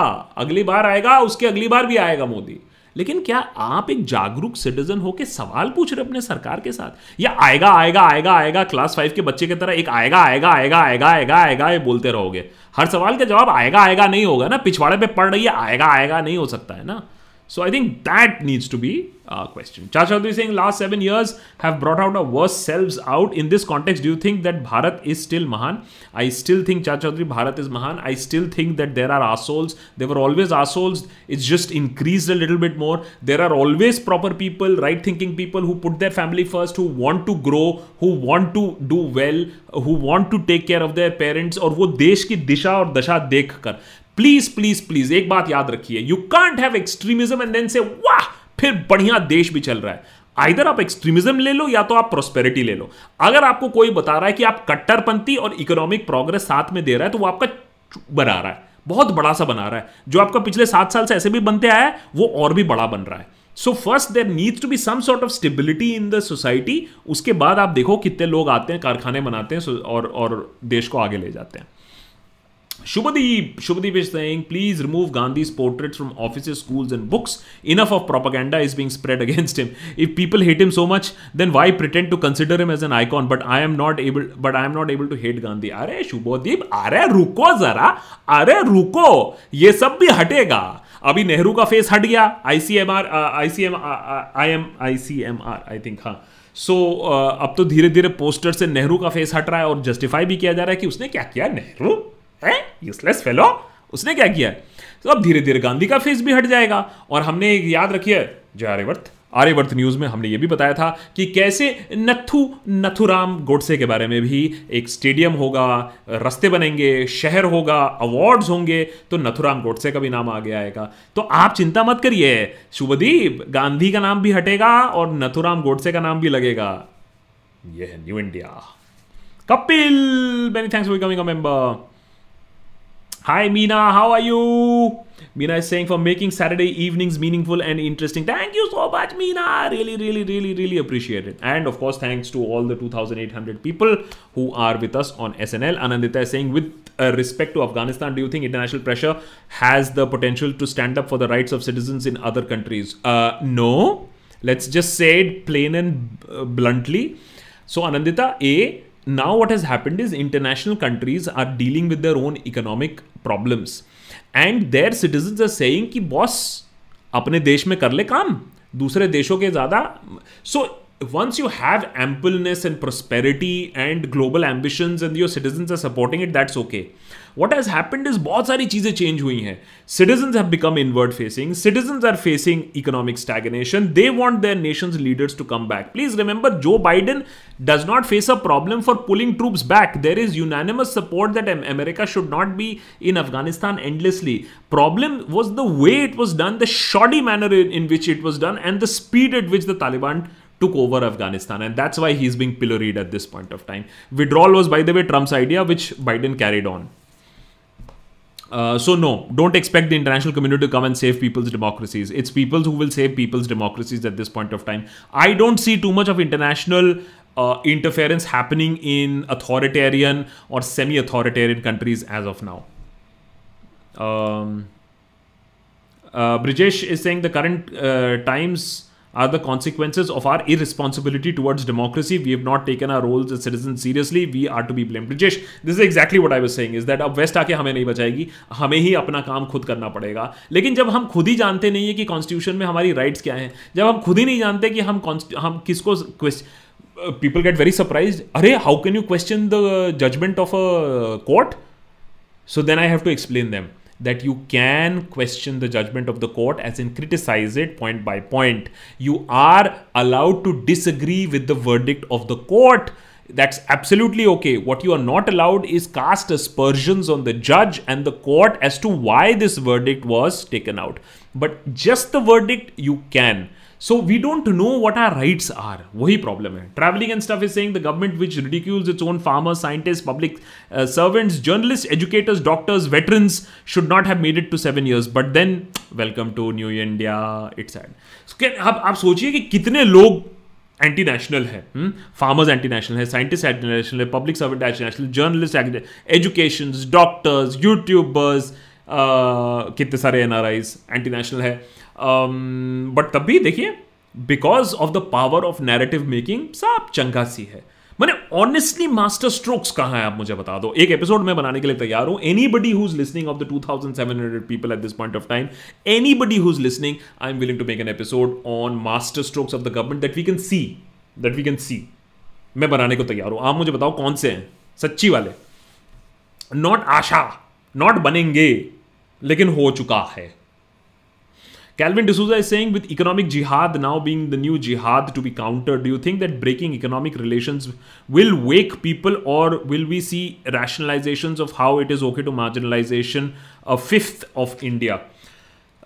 Speaker 2: अगली बार आएगा उसके अगली बार भी आएगा मोदी लेकिन क्या आप एक जागरूक सिटीजन होकर सवाल पूछ रहे अपने सरकार के साथ या आएगा आएगा आएगा आएगा क्लास फाइव के बच्चे की तरह एक आएगा आएगा आएगा आएगा आएगा आएगा ये बोलते रहोगे हर सवाल का जवाब आएगा आएगा नहीं होगा ना पिछवाड़े पे पढ़ रही है आएगा आएगा नहीं हो सकता है ना so I think that needs to be uh, question. Chachadu is saying last seven years have brought out our worst selves out. In this context, do you think that Bharat is still Mahan? I still think Chachadri Bharat is Mahan. I still think that there are assholes. There were always assholes. It's just increased a little bit more. There are always proper people, right thinking people who put their family first, who want to grow, who want to do well, who want to take care of their parents और वो देश की दिशा और दशा देख कर please please please एक बात याद रखिए you can't have extremism and then say वाह फिर बढ़िया देश भी चल रहा है आइधर आप एक्सट्रीमिज्म ले लो या तो आप प्रोस्पेरिटी ले लो अगर आपको कोई बता रहा है कि आप कट्टरपंथी और इकोनॉमिक प्रोग्रेस साथ में दे रहा है तो वो आपका बना रहा है बहुत बड़ा सा बना रहा है जो आपका पिछले सात साल से ऐसे भी बनते आया है वो और भी बड़ा बन रहा है so first there needs to be some sort of stability in the society उसके बाद आप देखो कितने लोग आते हैं कारखाने बनाते हैं और और देश को आगे ले जाते हैं Shubhadeep, Shubhadeep is saying, please remove Gandhi's portraits from offices, schools, and books. Enough of propaganda is being spread against him. If people hate him so much, then why pretend to consider him as an icon? But I am not able, but I am not able to hate Gandhi. अरे शुभदीप अरे रुको जरा अरे रुको ये सब भी हटेगा अभी नेहरू का फेस हट गया ICMR ICMR I am ICMR I think हाँ सो so, uh, अब तो धीरे धीरे पोस्टर से नेहरू का फेस हट रहा है और जस्टिफाई भी किया जा रहा है कि उसने क्या किया नेहरू है यूजलेस फेलो उसने क्या किया तो अब धीरे धीरे गांधी का फेस भी हट जाएगा और हमने याद रखिए जय आर्यवर्त आर्यवर्त न्यूज में हमने ये भी बताया था कि कैसे नथु नथुराम गोडसे के बारे में भी एक स्टेडियम होगा रास्ते बनेंगे शहर होगा अवार्ड्स होंगे तो नथुराम गोडसे का भी नाम आगे आएगा तो आप चिंता मत करिए शुभदीप गांधी का नाम भी हटेगा और नथुराम गोडसे का नाम भी लगेगा यह new India Kapil many thanks for becoming a member Hi Mina, how are you? Mina is saying for making Saturday evenings meaningful and interesting. Thank you so much, Mina. Really, really, really, really appreciate it. And of course, thanks to all the 2,800 people who are with us on SNL. Anandita is saying, with uh, respect to Afghanistan, do you think international pressure has the potential to stand up for the rights of citizens in other countries? Uh, no. Let's just say it plain and uh, bluntly. So, Anandita, A, now what has happened is international countries are dealing with their own economic problems and their citizens are saying ki boss apne desh mein kar le kaam dusre deshon ke zyada so once you have ampleness and prosperity and global ambitions and your citizens are supporting it that's okay what has happened is बहुत सारी चीज़ें change हुई हैं citizens have become inward facing citizens are facing economic stagnation they want their nation's leaders to come back please remember Joe Biden does not face a problem for pulling troops back there is unanimous support that America should not be in Afghanistan endlessly problem was the way it was done the shoddy manner in, in which it was done and the speed at which the Taliban took over Afghanistan, and that's why he's being pilloried at this point of time. Withdrawal was, by the way, Trump's idea, which Biden carried on. Uh, so no, don't expect the international community to come and save people's democracies. It's people who will save people's democracies at this point of time. I don't see too much of international uh, interference happening in authoritarian or semi-authoritarian countries as of now. Um, uh, Brijesh is saying the current uh, times are the consequences of our irresponsibility towards democracy. We have not taken our roles as citizens seriously. We are to be blamed. Rajesh, this is exactly what I was saying is that अब west आके हमें नहीं बचाएगी हमें ही अपना काम खुद करना पड़ेगा लेकिन जब हम खुद ही जानते नहीं है कि कॉन्स्टिट्यूशन में हमारी राइट्स क्या हैं जब हम खुद ही नहीं जानते कि हम हम किसको पीपल गेट वेरी सरप्राइज अरे how can you question the judgement of a court so then I have to explain them that you can question the judgment of the court, as in criticize it point by point. You are allowed to disagree with the verdict of the court. That's absolutely okay. What you are not allowed is cast aspersions on the judge and the court as to why this verdict was taken out. But just the verdict, you can. So we don't know what are rights are वही problem है travelling and stuff is saying the government which ridicules its own farmers scientist public servants journalist educators doctors veterans should not have made it to seven years but then welcome to new India it's and अब आप सोचिए कि कितने लोग anti national है farmers anti national है scientist anti national है public servant anti national journalist education doctors YouTubers कितने सारे N R eyes anti national है बट um, तब भी देखिए because of the power of narrative making साफ सी है मैंने ऑनेस्टली मास्टर स्ट्रोक्स कहा है आप मुझे बता दो एक एपिसोड में बनाने के लिए तैयार हूं anybody who is listening of the hundred people at this point of time anybody who is listening I am willing to make an episode on master strokes of the government that we can see that we can see मैं बनाने को तैयार हूं आप मुझे बताओ कौन से हैं सच्ची वाले नॉट आशा नॉट बनेंगे लेकिन हो चुका है Calvin D'Souza is saying, with economic jihad now being the new jihad to be countered, do you think that breaking economic relations will wake people or will we see rationalizations of how it is okay to marginalization a fifth of India?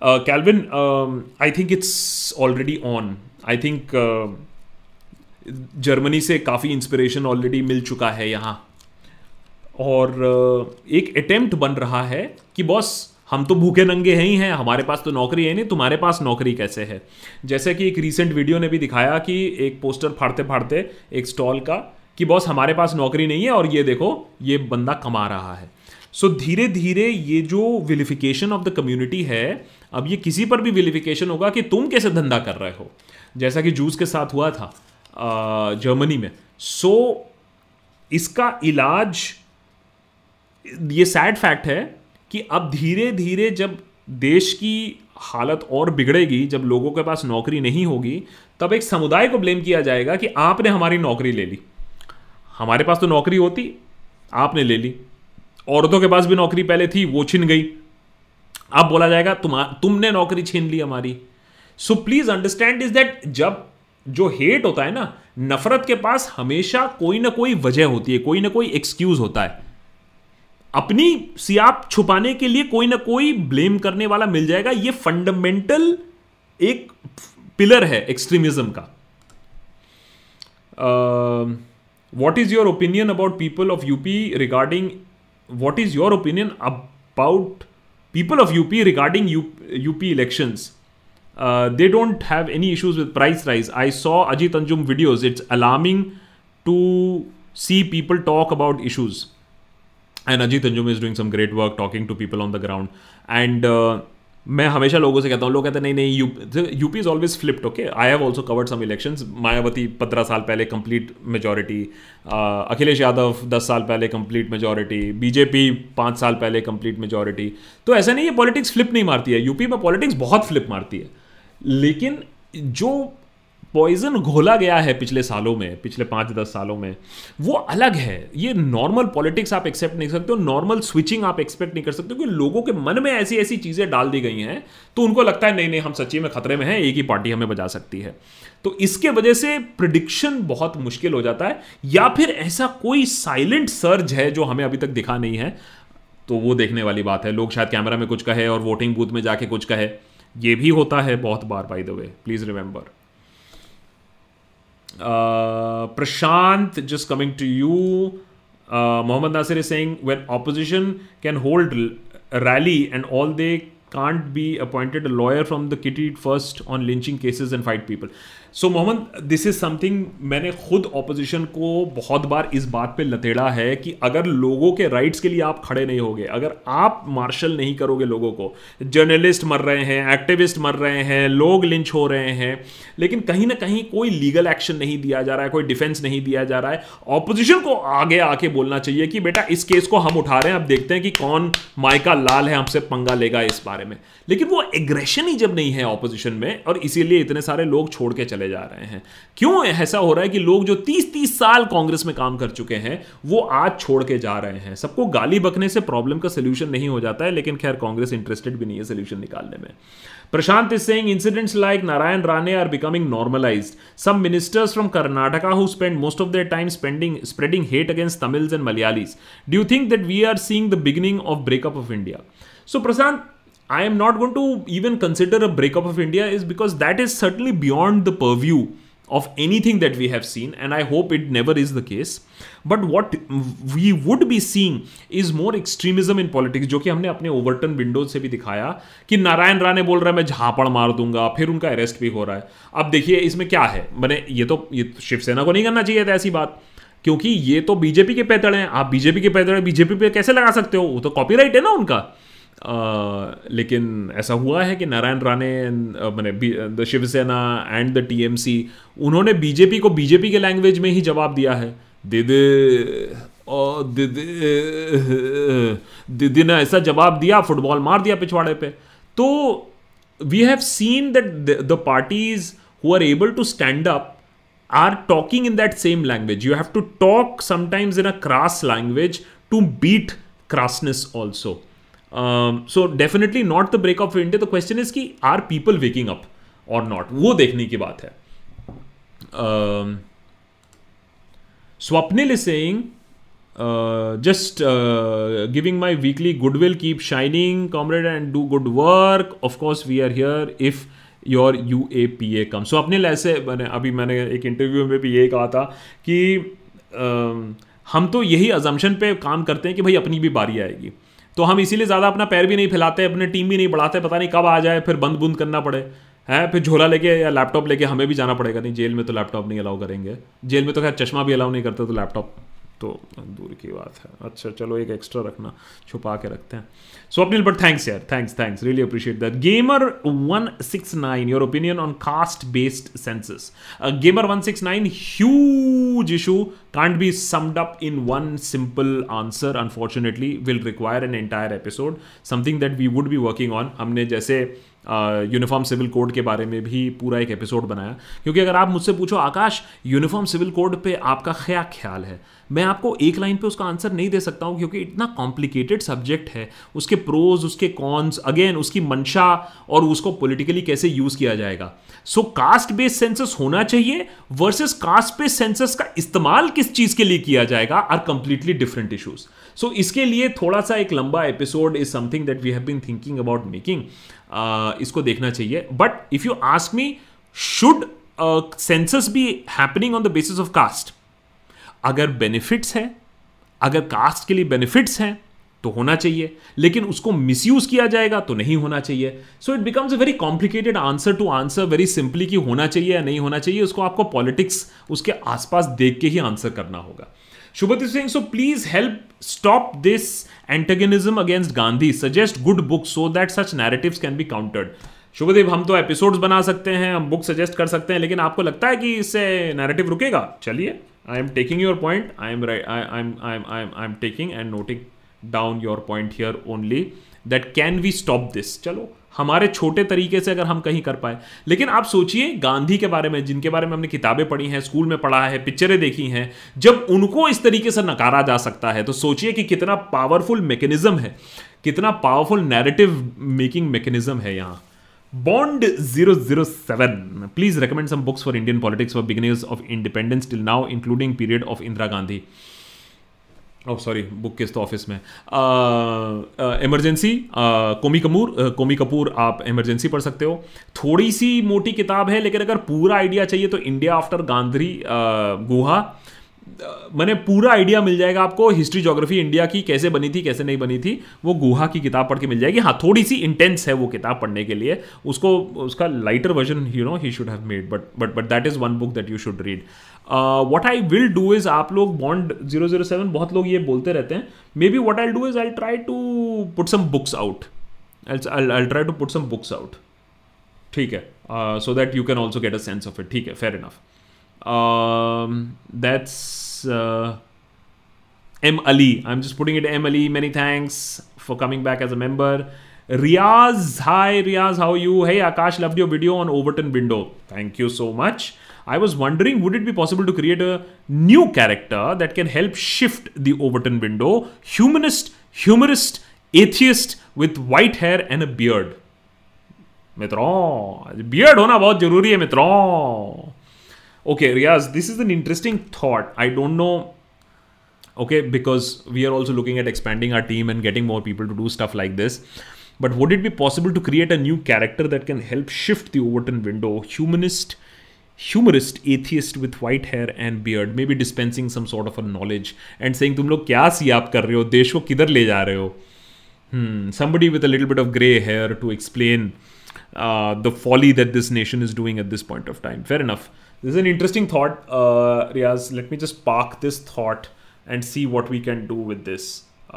Speaker 2: Uh, Calvin, um, I think it's already on. I think uh, Germany से काफ़ी inspiration already मिल चुका है यहाँ और एक attempt बन रहा है कि बॉस हम तो भूखे नंगे हैं ही हैं हमारे पास तो नौकरी है नहीं तुम्हारे पास नौकरी कैसे है जैसे कि एक रिसेंट वीडियो ने भी दिखाया कि एक पोस्टर फाड़ते फाड़ते एक स्टॉल का कि बॉस हमारे पास नौकरी नहीं है और ये देखो ये बंदा कमा रहा है सो धीरे धीरे ये जो विलिफिकेशन ऑफ द कम्युनिटी है अब ये किसी पर भी विलिफिकेशन होगा कि तुम कैसे धंधा कर रहे हो जैसा कि जूस के साथ हुआ था जर्मनी में सो so, इसका इलाज ये सैड फैक्ट है कि अब धीरे धीरे जब देश की हालत और बिगड़ेगी जब लोगों के पास नौकरी नहीं होगी तब एक समुदाय को ब्लेम किया जाएगा कि आपने हमारी नौकरी ले ली हमारे पास तो नौकरी होती आपने ले ली औरतों के पास भी नौकरी पहले थी वो छिन गई अब बोला जाएगा तुम तुमने नौकरी छीन ली हमारी so please understand is that जब जो हेट होता है ना नफरत के पास हमेशा कोई ना कोई वजह होती है कोई ना कोई एक्सक्यूज होता है अपनी सियाप छुपाने के लिए कोई ना कोई ब्लेम करने वाला मिल जाएगा ये फंडामेंटल एक पिलर है एक्सट्रीमिज्म का what is your opinion about people of UP regarding what is your opinion about people of UP regarding UP elections they don't have any issues with price rise I saw Ajit Anjum videos it's alarming to see people talk about issues and Ajit Anjum is doing some great work talking to people on the ground and मैं हमेशा लोगों से कहता हूँ लोग कहते हैं नहीं नहीं UP is always flipped okay I have also covered some election Mayawati पंद्रह साल पहले कंप्लीट मेजोरिटी अखिलेश यादव दस साल पहले कंप्लीट मेजोरिटी बीजेपी पाँच साल पहले कंप्लीट मेजोरिटी तो ऐसा नहीं है पॉलिटिक्स फ्लिप नहीं मारती है यूपी में पॉलिटिक्स बहुत फ्लिप मारती है लेकिन जो पॉइजन घोला गया है पिछले सालों में पिछले पाँच दस सालों में वो अलग है ये नॉर्मल पॉलिटिक्स आप एक्सेप्ट नहीं सकते हो नॉर्मल स्विचिंग आप एक्सपेक्ट नहीं कर सकते क्योंकि लोगों के मन में ऐसी ऐसी चीज़ें डाल दी गई हैं तो उनको लगता है नहीं नहीं हम सच्ची में खतरे में हैं एक ही पार्टी हमें बजा सकती है तो इसके वजह से प्रिडिक्शन बहुत मुश्किल हो जाता है या फिर ऐसा कोई साइलेंट सर्ज है जो हमें अभी तक दिखा नहीं है तो वो देखने वाली बात है लोग शायद कैमरा में कुछ कहे और वोटिंग बूथ में जाके कुछ कहे ये भी होता है बहुत बार by the way please remember Uh, Prashant, just coming to you. Uh, Mohammad Nasir is saying when opposition can hold a rally and all they can't be appointed a lawyer from the kitty first on lynching cases and fight people. So Mohammad this is something मैंने खुद opposition को बहुत बार इस बात पे लतेड़ा है कि अगर लोगों के राइट्स के लिए आप खड़े नहीं होगे अगर आप मार्शल नहीं करोगे लोगों को जर्नलिस्ट मर रहे हैं एक्टिविस्ट मर रहे हैं लोग लिंच हो रहे हैं लेकिन कहीं ना कहीं कोई लीगल एक्शन नहीं दिया जा रहा है कोई डिफेंस नहीं दिया जा रहा है ऑपोजिशन को आगे आके बोलना चाहिए कि बेटा इस केस को हम उठा रहे हैं आप देखते हैं कि कौन माइका लाल है हमसे पंगा लेगा इस बारे में लेकिन वो एग्रेशन ही जब नहीं है ऑपोजिशन में और इसीलिए इतने सारे लोग छोड़ के चले बढ़ते जा रहे हैं क्यों ऐसा हो रहा है कि लोग जो तीस तीस साल कांग्रेस में काम कर चुके हैं वो आज छोड़ के जा रहे हैं सबको गाली बकने से प्रॉब्लम का सोल्यूशन नहीं हो जाता है लेकिन खैर कांग्रेस इंटरेस्टेड भी नहीं है सोल्यूशन निकालने में Prashant is saying incidents like Narayan Rane are becoming normalised some ministers from Karnataka who spend most of their time spending spreading hate against Tamils and Malayalis do you think that we are seeing the beginning of breakup of India so Prashant I am not going to even consider a breakup of India is because that is certainly beyond the purview of anything that we have seen, and I hope it never is the case. But what we would be seeing is more extremism in politics, जो कि हमने अपने Overton windows से भी दिखाया कि नारायण राणे बोल रहा है मैं झापड़ मार दूंगा फिर उनका अरेस्ट भी हो रहा है अब देखिए इसमें क्या है मैंने ये तो ये शिवसेना को नहीं करना चाहिए था ऐसी बात क्योंकि ये तो बीजेपी के पैतड़ हैं आप बीजेपी के पैतड़ बीजेपी पे कैसे लगा सकते हो वो तो कॉपीराइट है ना उनका लेकिन ऐसा हुआ है कि नारायण राणे मैंने the Shiv Sena and the TMC उन्होंने बीजेपी को बीजेपी के लैंग्वेज में ही जवाब दिया है दीदी और दीदी दीदी ने ऐसा जवाब दिया फुटबॉल मार दिया पिछवाड़े पे तो we have seen that the parties who are able to stand up are talking in that same language you have to talk sometimes in a crass language to beat crassness also so definitely not the break of India the question is कि are people waking up और not वो देखने की बात है Swapnil is saying just giving my weekly goodwill keep shining comrade and do good work of course we are here if your U A P A come so अपने ऐसे मैंने अभी मैंने एक इंटरव्यू में भी यही कहा था कि uh, हम तो यही अजम्पन पे काम करते हैं कि भाई अपनी भी बारी आएगी तो हम इसीलिए ज़्यादा अपना पैर भी नहीं फैलाते अपने टीम भी नहीं बढ़ाते पता नहीं कब आ जाए फिर बंद बुंद करना पड़े है फिर झोला लेके या लैपटॉप लेके हमें भी जाना पड़ेगा नहीं जेल में तो लैपटॉप नहीं अलाउ करेंगे जेल में तो खैर चश्मा भी अलाउ नहीं करते तो लैपटॉप तो दूर की बात है अच्छा चलो एक एक्स्ट्रा रखना छुपा के रखते हैं स्वप्निल बट थैंक्स यार thanks thanks really appreciate that gamer one six nine your opinion on caste based censuses gamer one six nine huge issue can't be summed up in one simple answer unfortunately will require an entire episode something that we would be working on हमने जैसे uniform civil code के बारे में भी पूरा एक episode बनाया क्योंकि अगर आप मुझसे पूछो आकाश यूनिफॉर्म सिविल कोड पे आपका क्या ख्याल है मैं आपको एक लाइन पे उसका आंसर नहीं दे सकता हूँ क्योंकि इतना कॉम्प्लिकेटेड सब्जेक्ट है उसके प्रोज उसके कॉन्स अगेन उसकी मंशा और उसको पॉलिटिकली कैसे यूज़ किया जाएगा सो कास्ट बेस्ड सेंसस होना चाहिए वर्सेस कास्ट बेस्ड सेंसस का इस्तेमाल किस चीज़ के लिए किया जाएगा are completely different issues so इसके लिए थोड़ा सा एक लंबा episode is something that we have been thinking about making इसको देखना चाहिए but if you ask me should census be happening on the basis of caste अगर बेनिफिट्स हैं अगर कास्ट के लिए बेनिफिट्स हैं तो होना चाहिए लेकिन उसको मिसयूज किया जाएगा तो नहीं होना चाहिए so it becomes a very complicated answer to answer very simply कि होना चाहिए या नहीं होना चाहिए उसको आपको पॉलिटिक्स उसके आसपास देख के ही आंसर करना होगा Shubhat is saying, so please help stop this antagonism against Gandhi. Suggest good books so that such narratives can be countered. Shubhdev हम तो एपिसोड्स बना सकते हैं हम बुक सजेस्ट कर सकते हैं लेकिन आपको लगता है कि इससे नैरेटिव रुकेगा चलिए I am taking your point I am I am I am I am taking and noting down your point here only that can we stop this चलो हमारे छोटे तरीके से अगर हम कहीं कर पाए लेकिन आप सोचिए गांधी के बारे में जिनके बारे में हमने किताबें पढ़ी हैं स्कूल में पढ़ा है पिक्चरें देखी हैं जब उनको इस तरीके से नकारा जा सकता है तो सोचिए कि कितना पावरफुल मैकेनिज्म है कितना पावरफुल नैरेटिव मेकिंग मैकेनिज्म है यहाँ zero seven please recommend some books for Indian politics for beginners of independence till now including period of Indira Gandhi oh sorry book किस तो ऑफिस में इमरजेंसी कोमी कपूर कोमी कपूर आप इमरजेंसी पढ़ सकते हो थोड़ी सी मोटी किताब है लेकिन अगर पूरा आइडिया चाहिए तो India after Gandhi Guha uh, मैंने पूरा आइडिया मिल जाएगा आपको हिस्ट्री जोग्राफी इंडिया की कैसे बनी थी कैसे नहीं बनी थी वो गुहा की किताब पढ़ के मिल जाएगी हाँ थोड़ी सी इंटेंस है वो किताब पढ़ने के लिए उसको उसका lighter version you know he should have made but but but that is one book that you should read what I will do is आप लोग बॉन्ड जीरो जीरो सेवन बहुत लोग ये बोलते रहते हैं maybe what I do is I try to put some books out I try to put some books out ठीक है so that you can also get a sense of it ठीक है fair enough that's M Ali I am just putting it M Ali many thanks for coming back as a member Riyaz hi Riyaz how you है Akash love your video on Overton window thank you so much I was wondering would it be possible to create a new character that can help shift the Overton window? Humanist, humorist, atheist with white hair and a beard. Mitron, beard होना बहुत जरूरी है मित्रों okay riaz this is an interesting thought i don't know okay because we are also looking at expanding our team and getting more people to do stuff like this but would it be possible to create a new character that can help shift the overton window humanist humorist atheist with white hair and beard maybe dispensing some sort of a knowledge and saying "Tum लोग kya सी आप कर ho, हो ko को le ja जा ho." Hmm, somebody with a little bit of gray hair to explain uh, the folly that this nation is doing at this point of time fair enough this is an interesting thought uh, Riaz let me just park this thought and see what we can do with this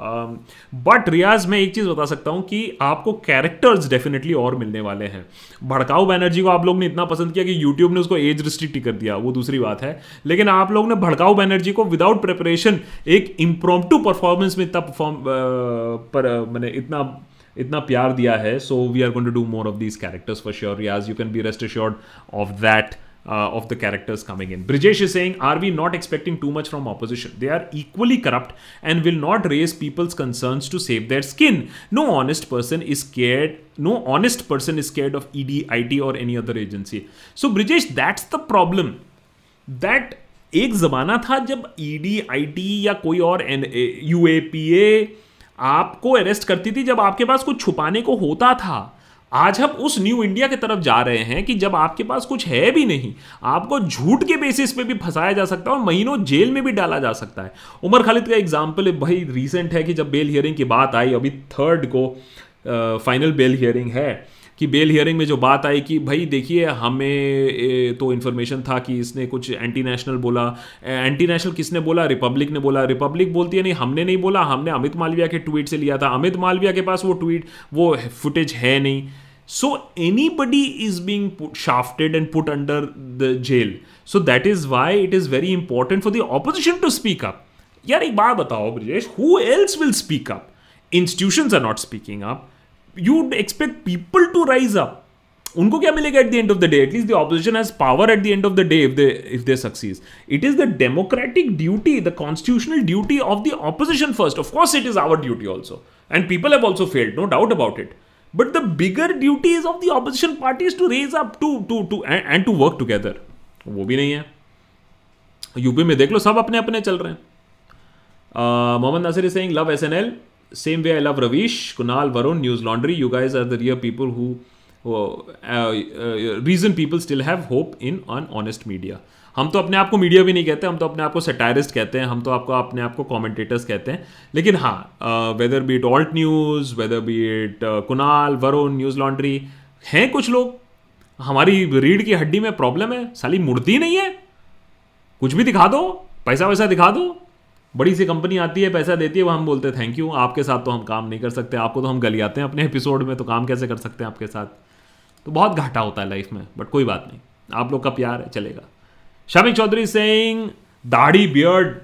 Speaker 2: but um, रियाज मैं एक चीज़ बता सकता हूँ कि आपको characters definitely और मिलने वाले हैं भड़काऊ बैनर्जी को आप लोग ने इतना पसंद किया कि यूट्यूब ने उसको एज रिस्ट्रिक्ट कर दिया वो दूसरी बात है लेकिन आप लोग ने भड़काऊ बैनर्जी को विदाउट प्रिपरेशन एक इम्प्रोम्प्टू परफॉर्मेंस में इतना परफॉर्म पर मैंने इतना इतना प्यार दिया है so we are going to do more of these characters for sure Riyaz you can be rest assured of that uh, of the characters coming in. Brijesh is saying, Are we not expecting too much from opposition? They are equally corrupt and will not raise people's concerns to save their skin. No honest person is scared. No honest person is scared of ED, IT, or any other agency. So, Brijesh, that's the problem. That एक ज़माना था जब ED IT या कोई और एन यू आपको अरेस्ट करती थी जब आपके पास कुछ छुपाने को होता था आज हम उस न्यू इंडिया की तरफ जा रहे हैं कि जब आपके पास कुछ है भी नहीं आपको झूठ के बेसिस पे भी फंसाया जा सकता है और महीनों जेल में भी डाला जा सकता है उमर खालिद का एग्जाम्पल भाई रिसेंट है कि जब बेल हियरिंग की बात आई अभी थर्ड को फाइनल बेल हियरिंग है कि बेल हियरिंग में जो बात आई कि भाई देखिए हमें तो इन्फॉर्मेशन था कि इसने कुछ एंटी नेशनल बोला एंटी नेशनल किसने बोला रिपब्लिक ने बोला रिपब्लिक बोलती है नहीं हमने नहीं बोला हमने अमित मालविया के ट्वीट से लिया था अमित मालविया के पास वो ट्वीट वो फुटेज है नहीं So anybody is being shafted and put under the jail. So that is why it is very important for the opposition to speak up. Yar ek baar batao, Brijesh, who else will speak up? Institutions are not speaking up. You'd expect people to rise up. उनको क्या मिलेगा at the end of the day at least the opposition has power at the end of the day if they if they success it is the democratic duty the the duty of of opposition first of course it is our duty also. And people have also failed no doubt about it But the bigger duty is of the opposition parties to raise up to to to and, and to work together. वो भी नहीं है UP में देख लो सब अपने अपने चल रहे हैं uh, Mohammad Nasir love S N L same way I love Ravish Kunal Varun news laundry you guys are the rear people who reason people still have hope in an honest media हम तो अपने आप को मीडिया भी नहीं कहते हम तो अपने आप को सेटायरिस्ट कहते हैं हम तो आपको अपने आप को कॉमेंटेटर्स कहते हैं लेकिन हाँ whether be it Alt News whether be it Kunal Varun Newslaundry हैं कुछ लोग हमारी रीढ़ की हड्डी में प्रॉब्लम है साली मुड़ती नहीं है कुछ भी दिखा दो पैसा वैसा दिखा दो बड़ी सी कंपनी आती है पैसा देती है वह हम बोलते हैं थैंक यू आपके साथ तो हम काम नहीं कर सकते आपको तो हम गली आते हैं अपने एपिसोड में तो काम कैसे कर सकते हैं आपके साथ तो बहुत घाटा होता है लाइफ में बट कोई बात नहीं आप लोग का प्यार है चलेगा शमी चौधरी सिंह दाढ़ी बियर्ड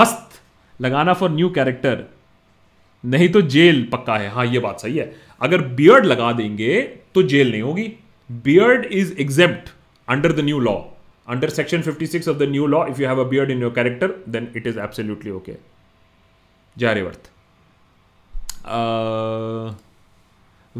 Speaker 2: मस्त लगाना फॉर न्यू कैरेक्टर नहीं तो जेल पक्का है हाँ ये बात सही है अगर बियर्ड लगा देंगे तो जेल नहीं होगी beard is exempt under the new law under section 56 of the new law if you have a beard in your character then it is absolutely okay जारेवर्थ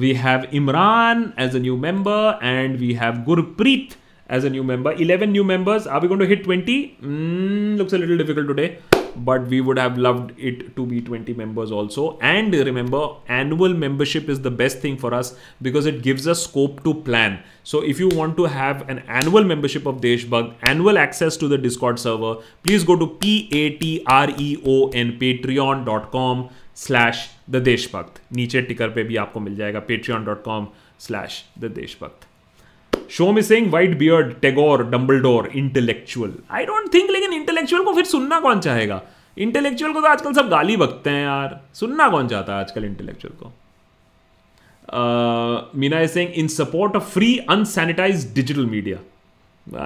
Speaker 2: we have Imran as a new member and we have Gurpreet as a new member. 11 new members. Are we going to hit 20? Mm, looks a little difficult today, but we would have loved it to be 20 members also. And remember, annual membership is the best thing for us because it gives us scope to plan. So if you want to have an annual membership of Deshbhag, annual access to the Discord server, please go to P-A-T-R-E-O-N, patreon.com slash the Deshbhakt. Niche ticker pe bhi aapko mil jayega, patreon.com slash the Deshbhakt. Shom is saying white beard Tagore Dumbledore intellectual I don't think लेकिन intellectual को फिर सुनना कौन चाहेगा intellectual को तो आजकल सब गाली बकते हैं यार सुनना कौन चाहता है आजकल इंटेलेक्चुअल को Meena is saying in support of free unsanitized digital media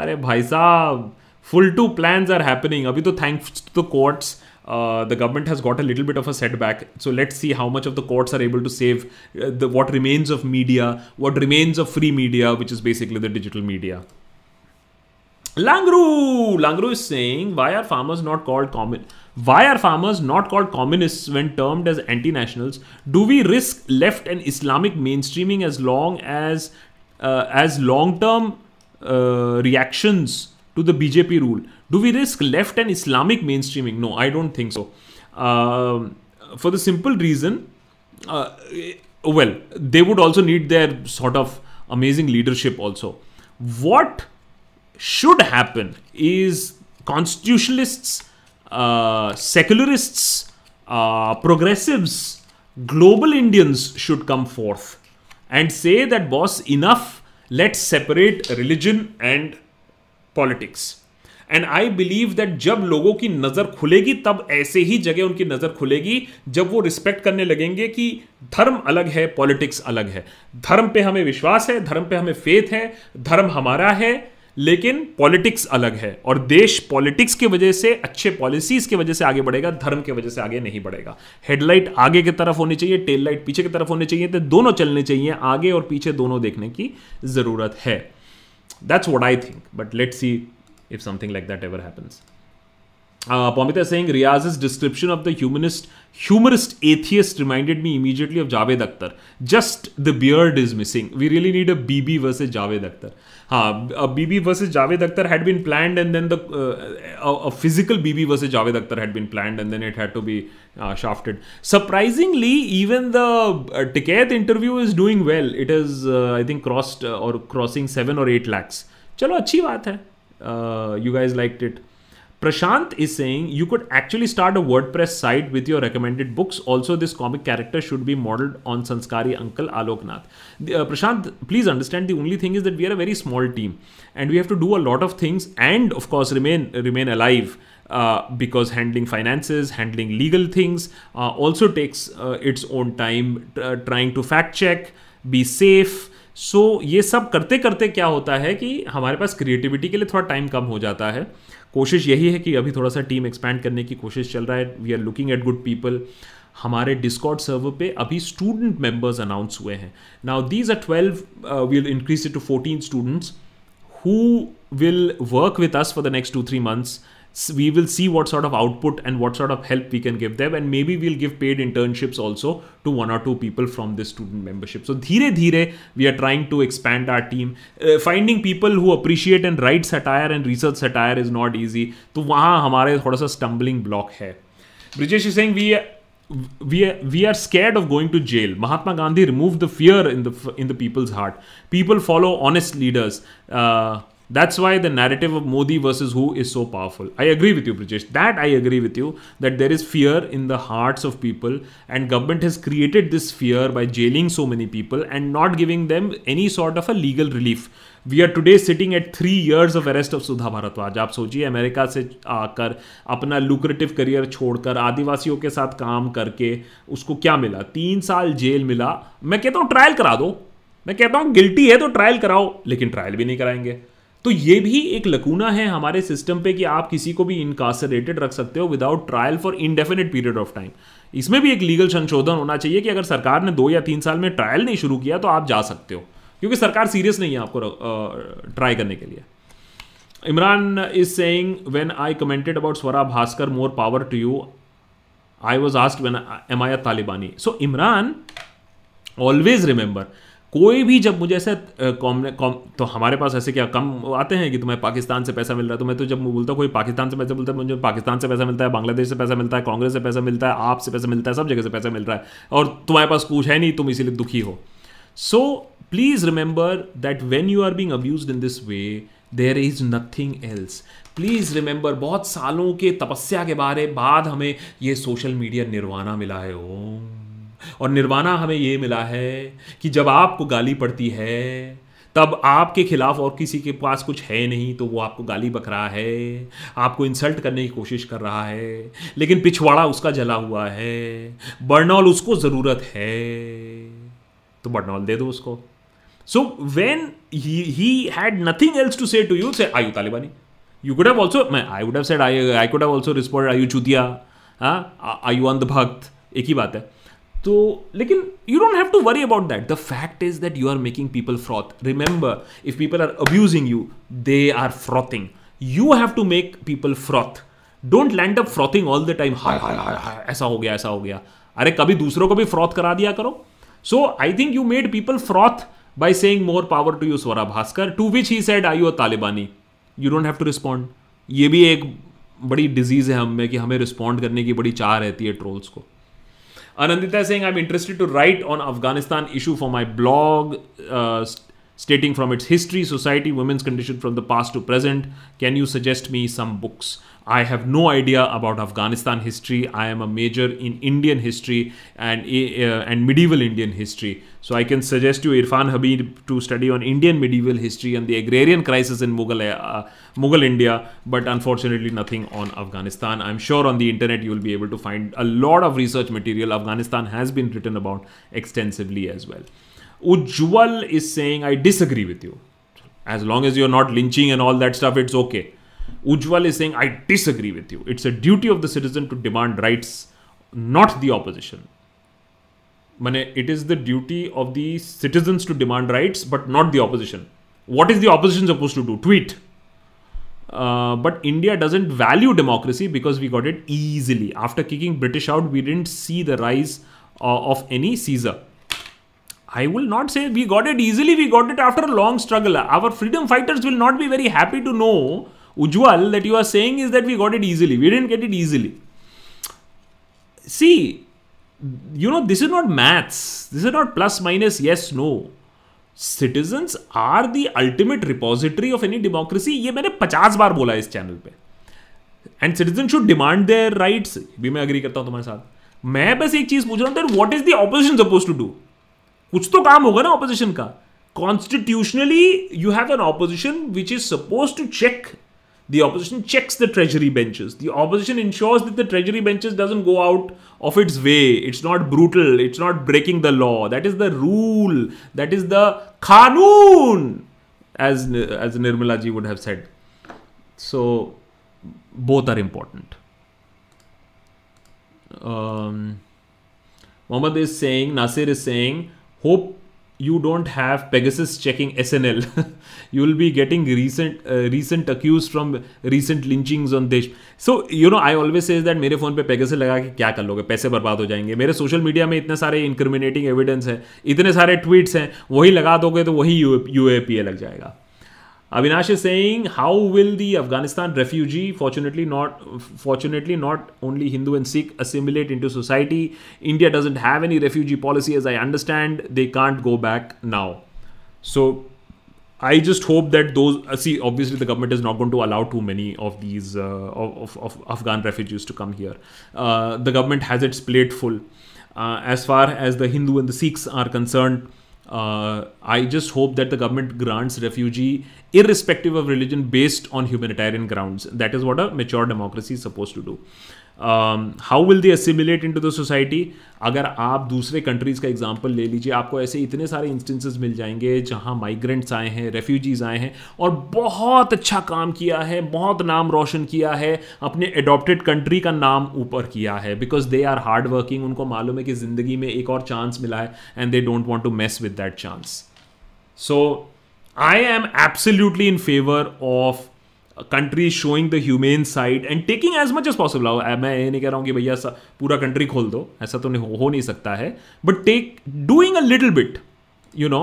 Speaker 2: अरे भाई साहब full to plans are happening अभी तो thanks to the courts Uh, the government has got a little bit of a setback. So let's see how much of the courts are able to save uh, the, what remains of media, what remains of free media, which is basically the digital media. Langru, Langru is saying, why are farmers not called common? Why are farmers not called communists when termed as anti-nationals? Do we risk left and Islamic mainstreaming as long as uh, as long-term uh, reactions to the BJP rule? Do we risk left and Islamic mainstreaming? No, I don't think so. Uh, for the simple reason, uh, well, they would also need their sort of amazing leadership also. What should happen is constitutionalists, uh, secularists, uh, progressives, global Indians should come forth and say that, boss, enough, let's separate religion and politics and I believe that जब लोगों की नज़र खुलेगी तब ऐसे ही जगह उनकी नज़र खुलेगी जब वो रिस्पेक्ट करने लगेंगे कि धर्म अलग है पॉलिटिक्स अलग है धर्म पे हमें विश्वास है धर्म पे हमें फेथ है धर्म हमारा है लेकिन पॉलिटिक्स अलग है और देश पॉलिटिक्स की वजह से अच्छे पॉलिसीज की वजह से आगे बढ़ेगा धर्म की वजह से आगे नहीं बढ़ेगा हेडलाइट आगे की तरफ होनी चाहिए टेल लाइट पीछे की तरफ होनी चाहिए तो दोनों चलने चाहिए आगे और पीछे दोनों देखने की ज़रूरत है that's what I think but let see if something like that ever happens. Uh, Pomita is saying Riyaz's description of the humanist, humorist atheist reminded me immediately of Javed Akhtar. Just the beard is missing. We really need a BB versus Javed Akhtar. Haan, a BB versus Javed Akhtar had been planned, and then the uh, a, a, physical BB versus Javed Akhtar had been planned, and then it had to be uh, shafted. Surprisingly, even the uh, Tiketh interview is doing well. It is, I think, crossed or crossing seven or eight lakhs. चलो अच्छी बात है uh, you guys liked it. Prashant is saying you could actually start a WordPress site with your recommended books. Also, this comic character should be modeled on Sanskari uncle Aloknath. uh, Prashant, please understand the only thing is that we are a very small team and we have to do a lot of things and, of course, remain remain alive uh, because handling finances, handling legal things uh, also takes uh, its own time. Uh, trying to fact check, be safe so so, ये सब करते करते क्या होता है कि हमारे पास creativity के लिए थोड़ा टाइम कम हो जाता है कोशिश यही है कि अभी थोड़ा सा टीम एक्सपैंड करने की कोशिश चल रहा है we are looking at good people हमारे डिस्कॉर्ड सर्वर पे अभी स्टूडेंट मेंबर्स अनाउंस हुए हैं now these are twelve will increase it to fourteen students who will work with us for the next two three months So we will see what sort of output and what sort of help we can give them and maybe we'll give paid internships also to one or two people from this student membership so dheere dheere we are trying to expand our team uh, finding people who appreciate and write satire and research satire is not easy to wahan hamare thoda sa stumbling block hai brijesh is saying we we are, we are scared of going to jail. Mahatma Gandhi removed the fear in the in the people's heart. People follow honest leaders. Uh, That's why the narrative of Modi versus who is so powerful. I agree with you, Prajesh. That I agree with you that there is fear in the hearts of people, and government has created this fear by jailing so many people and not giving them any sort of a legal relief. We are today sitting at three years of arrest of Sudha Bhardwaj आप सोचिए America से आकर अपना lucrative career छोड़कर आदिवासियों के साथ काम करके उसको क्या मिला तीन साल जेल मिला मैं कहता हूँ ट्रायल करा दो मैं कहता हूँ गिल्टी है तो ट्रायल कराओ लेकिन ट्रायल भी नहीं कराएंगे तो ये भी एक लकूना है हमारे सिस्टम पे कि आप किसी को भी इनकासरेटेड रख सकते हो without trial for indefinite period of time इसमें भी एक लीगल संशोधन होना चाहिए कि अगर सरकार ने दो या तीन साल में ट्रायल नहीं शुरू किया तो आप जा सकते हो क्योंकि सरकार सीरियस नहीं है आपको ट्राई करने के लिए Imran is saying when I commented about Swara Bhaskar more power to you I was asked when am I तालिबानी सो इमरान ऑलवेज रिमेंबर कोई भी जब मुझे ऐसा कॉम तो हमारे पास ऐसे क्या कम आते हैं कि तुम्हें पाकिस्तान से पैसा मिल रहा है तो मैं तो जब बोलता हूँ कोई पाकिस्तान से पैसा मिलता है मुझे पाकिस्तान से पैसा मिलता है बांग्लादेश से पैसा मिलता है कांग्रेस से पैसा मिलता है आपसे पैसा मिलता है सब जगह से पैसा मिल रहा है और तुम्हारे पास कुछ है नहीं तुम इसीलिए दुखी हो so please remember that when you are being abuse in this way there is nothing else please remember बहुत सालों के तपस्या के बारे बाद हमें ये सोशल मीडिया निर्वाणा मिला है ओम और निर्वाणा हमें ये मिला है कि जब आपको गाली पड़ती है तब आपके खिलाफ और किसी के पास कुछ है नहीं तो वो आपको गाली बक रहा है आपको इंसल्ट करने की कोशिश कर रहा है लेकिन पिछवाड़ा उसका जला हुआ है बर्नौल उसको ज़रूरत है तो बर्नौल दे दो उसको so when he had nothing else to say to you say are you तालिबानी यू कुड हैव ऑल्सो मैं I would have said I I could have also respond are you चूतिया आयु अंधभक्त एक ही बात है तो लेकिन you don't have to worry about that the fact is that you are making people froth remember if people are abusing you they are frothing you have to make people froth don't land up frothing all the time हाय हाय हाय ऐसा हो गया ऐसा हो गया अरे कभी दूसरों को भी फ्रॉथ करा दिया करो so I think you made people froth by saying more power to you Swara Bhaskar to which he said I your तालिबानी you don't have to respond ये भी एक बड़ी डिजीज है हम में कि हमें रिस्पॉन्ड करने की बड़ी चाह रहती है ट्रोल्स को Anandita is saying, I'm interested to write on Afghanistan issue for my blog, uh, st- stating from its history, society, women's condition from the past to present. Can you suggest me some books? I have no idea about Afghanistan history. I am a major in Indian history and uh, and medieval Indian history. So I can suggest you Irfan Habib to study on Indian medieval history and the agrarian crisis in Mughal uh, Mughal India, but unfortunately nothing on Afghanistan. I'm sure on the internet you will be able to find a lot of research material. Afghanistan has been written about extensively as well. Ujjwal is saying, I disagree with you. As long as you're not lynching and all that stuff, it's okay. Ujjwal is saying, I disagree with you. It's a duty of the citizen to demand rights, not the opposition. Mane, it is the duty of the citizens to demand rights, but not the opposition. What is the opposition supposed to do? Tweet. Uh, but India doesn't value democracy because we got it easily. After kicking British out, we didn't see the rise uh, of any Caesar. I will not say we got it easily, we got it after a long struggle. Our freedom fighters will not be very happy to know, Ujwal, that you are saying is that we got it easily. We didn't get it easily. See, you know, this is not maths. This is not plus minus yes, no. Citizen are the ultimate repository of any democracy ये मैंने पचास बार बोला इस channel पे and citizen should demand their rights भी मैं agree करता हूं तुम्हारे साथ मैं बस एक चीज पूछ रहा हूं what is the opposition suppose to do कुछ तो काम होगा ना ऑपोजिशन का constitutionally you have an opposition which is suppose to check The opposition checks the treasury benches. The opposition ensures that the treasury benches doesn't go out of its way. It's not brutal. It's not breaking the law. That is the rule. That is the kanun, as as Nirmala ji would have said. So both are important. Um, Muhammad is saying, Nasir is saying, hope you don't have Pegasus checking SNL. you will be getting recent uh, recent accused from recent lynchings on देश so you know I always says that मेरे phone पे Pegasus लगा के क्या कर लोगे पैसे बर्बाद हो जाएंगे मेरे सोशल मीडिया में इतने सारे इंक्रिमिनेटिंग एविडेंस है इतने सारे ट्वीट्स हैं वही लगा दोगे तो वही यू ए लग जाएगा Avinash is saying, how will the Afghanistan refugee, fortunately not, fortunately not only Hindu and Sikh, assimilate into society? India doesn't have any refugee policy, as I understand. They can't go back now. So I just hope that those uh, see. Obviously, the government is not going to allow too many of these uh, of, of, Afghan refugees to come here. Uh, the government has its plate full. Uh, as far as the Hindu and the Sikhs are concerned uh, I just hope that the government grants refugee, irrespective of religion, based on humanitarian grounds. That is what a mature democracy is supposed to do. How will they assimilate into the society अगर आप दूसरे countries का example ले लीजिए आपको ऐसे इतने सारे इंस्टेंसेस मिल जाएंगे जहाँ माइग्रेंट्स आए हैं रेफ्यूजीज़ आए हैं और बहुत अच्छा काम किया है बहुत नाम रोशन किया है अपने एडॉप्टेड कंट्री का नाम ऊपर किया है because they are hard working उनको मालूम है कि ज़िंदगी में एक और चांस मिला है and they don't want to mess with that chance so I am absolutely in favour of country showing the humane side and taking as much as possible मैं ये नहीं कह रहा हूँ कि भैया पूरा कंट्री खोल दो ऐसा तो नहीं हो नहीं सकता है but take doing a little bit you know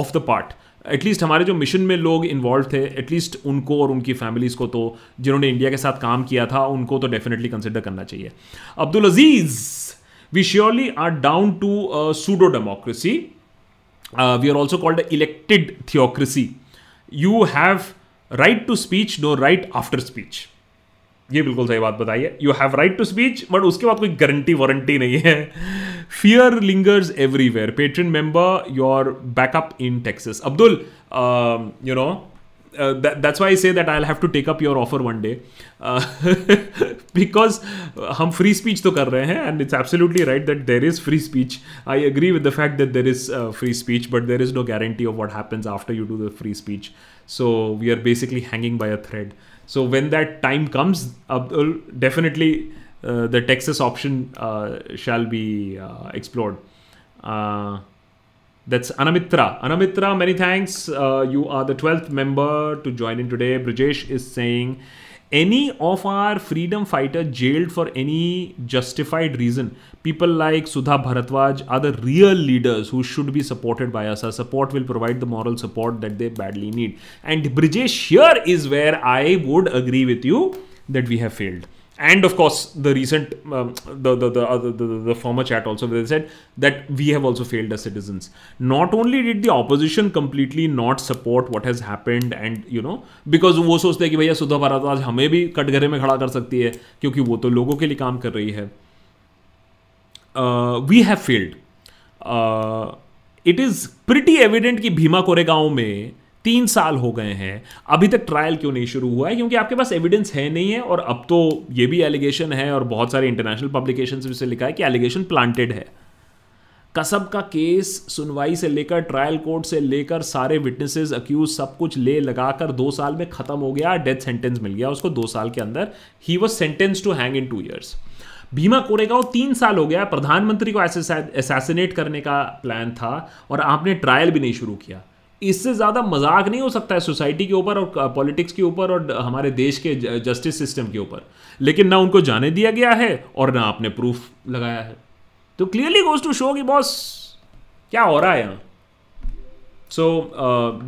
Speaker 2: of the part at least हमारे जो मिशन में लोग इन्वॉल्व थे एटलीस्ट उनको और उनकी फैमिलीज़ को तो जिन्होंने इंडिया के साथ काम किया था उनको तो डेफिनेटली कंसिडर करना चाहिए Abdul Aziz we surely are down to pseudo democracy we are also called elected theocracy you have right to speech no right after speech ये बिल्कुल सही बात बताइए you have right to speech but उसके बाद कोई गारंटी वारंटी नहीं है fear lingers everywhere patron member your backup in Texas Abdul you know Uh, that, that's why I say that I'll have to take up your offer one day uh, because are uh, free speech to कर रहे and it's absolutely right that there is free speech. I agree with the fact that there is uh, free speech, but there is no guarantee of what happens after you do the free speech. So we are basically hanging by a thread. So when that time comes, Abdul, definitely uh, the Texas option shall be explored. That's Anamitra. Anamitra, many thanks. Uh, you are the 12th member to join in today. Brajesh is saying, any of our freedom fighter jailed for any justified reason people like sudha bharatwaj are the real leaders who should be supported by us our support will provide the moral support that they badly need and brijesh here is where i would agree with you that we have failed and of course the recent um, the, the, the, uh, the, the, the former chat also where they said that we have also failed as citizens not only did the opposition completely not support what has happened and you know because वो सोचते हैं कि भैया सुधा भारत आज हमें भी कटघरे में खड़ा कर सकती है क्योंकि वो तो लोगों के लिए काम कर रही है we have failed it is pretty evident कि भीमा कोरेगांव में तीन साल हो गए हैं अभी तक ट्रायल क्यों नहीं शुरू हुआ है क्योंकि आपके पास एविडेंस है नहीं है और अब तो ये भी एलिगेशन है और बहुत सारे इंटरनेशनल पब्लिकेशन में से लिखा है कि एलिगेशन प्लांटेड है कसब का केस सुनवाई से लेकर ट्रायल कोर्ट से लेकर सारे विटनेसेस अक्यूज सब कुछ ले लगा कर दो साल में ख़त्म हो गया डेथ सेंटेंस मिल गया उसको दो साल के अंदर ही was sentence to hang in two years Bhima Koregaon तीन साल हो गया प्रधानमंत्री को एसेसिनेट करने का प्लान था और आपने ट्रायल भी नहीं शुरू किया इससे ज़्यादा मजाक नहीं हो सकता है सोसाइटी के ऊपर और पॉलिटिक्स के ऊपर और हमारे देश के जस्टिस सिस्टम के ऊपर लेकिन ना उनको जाने दिया गया है और ना आपने प्रूफ लगाया है तो क्लियरली गोज टू शो कि बॉस क्या हो रहा है यहाँ so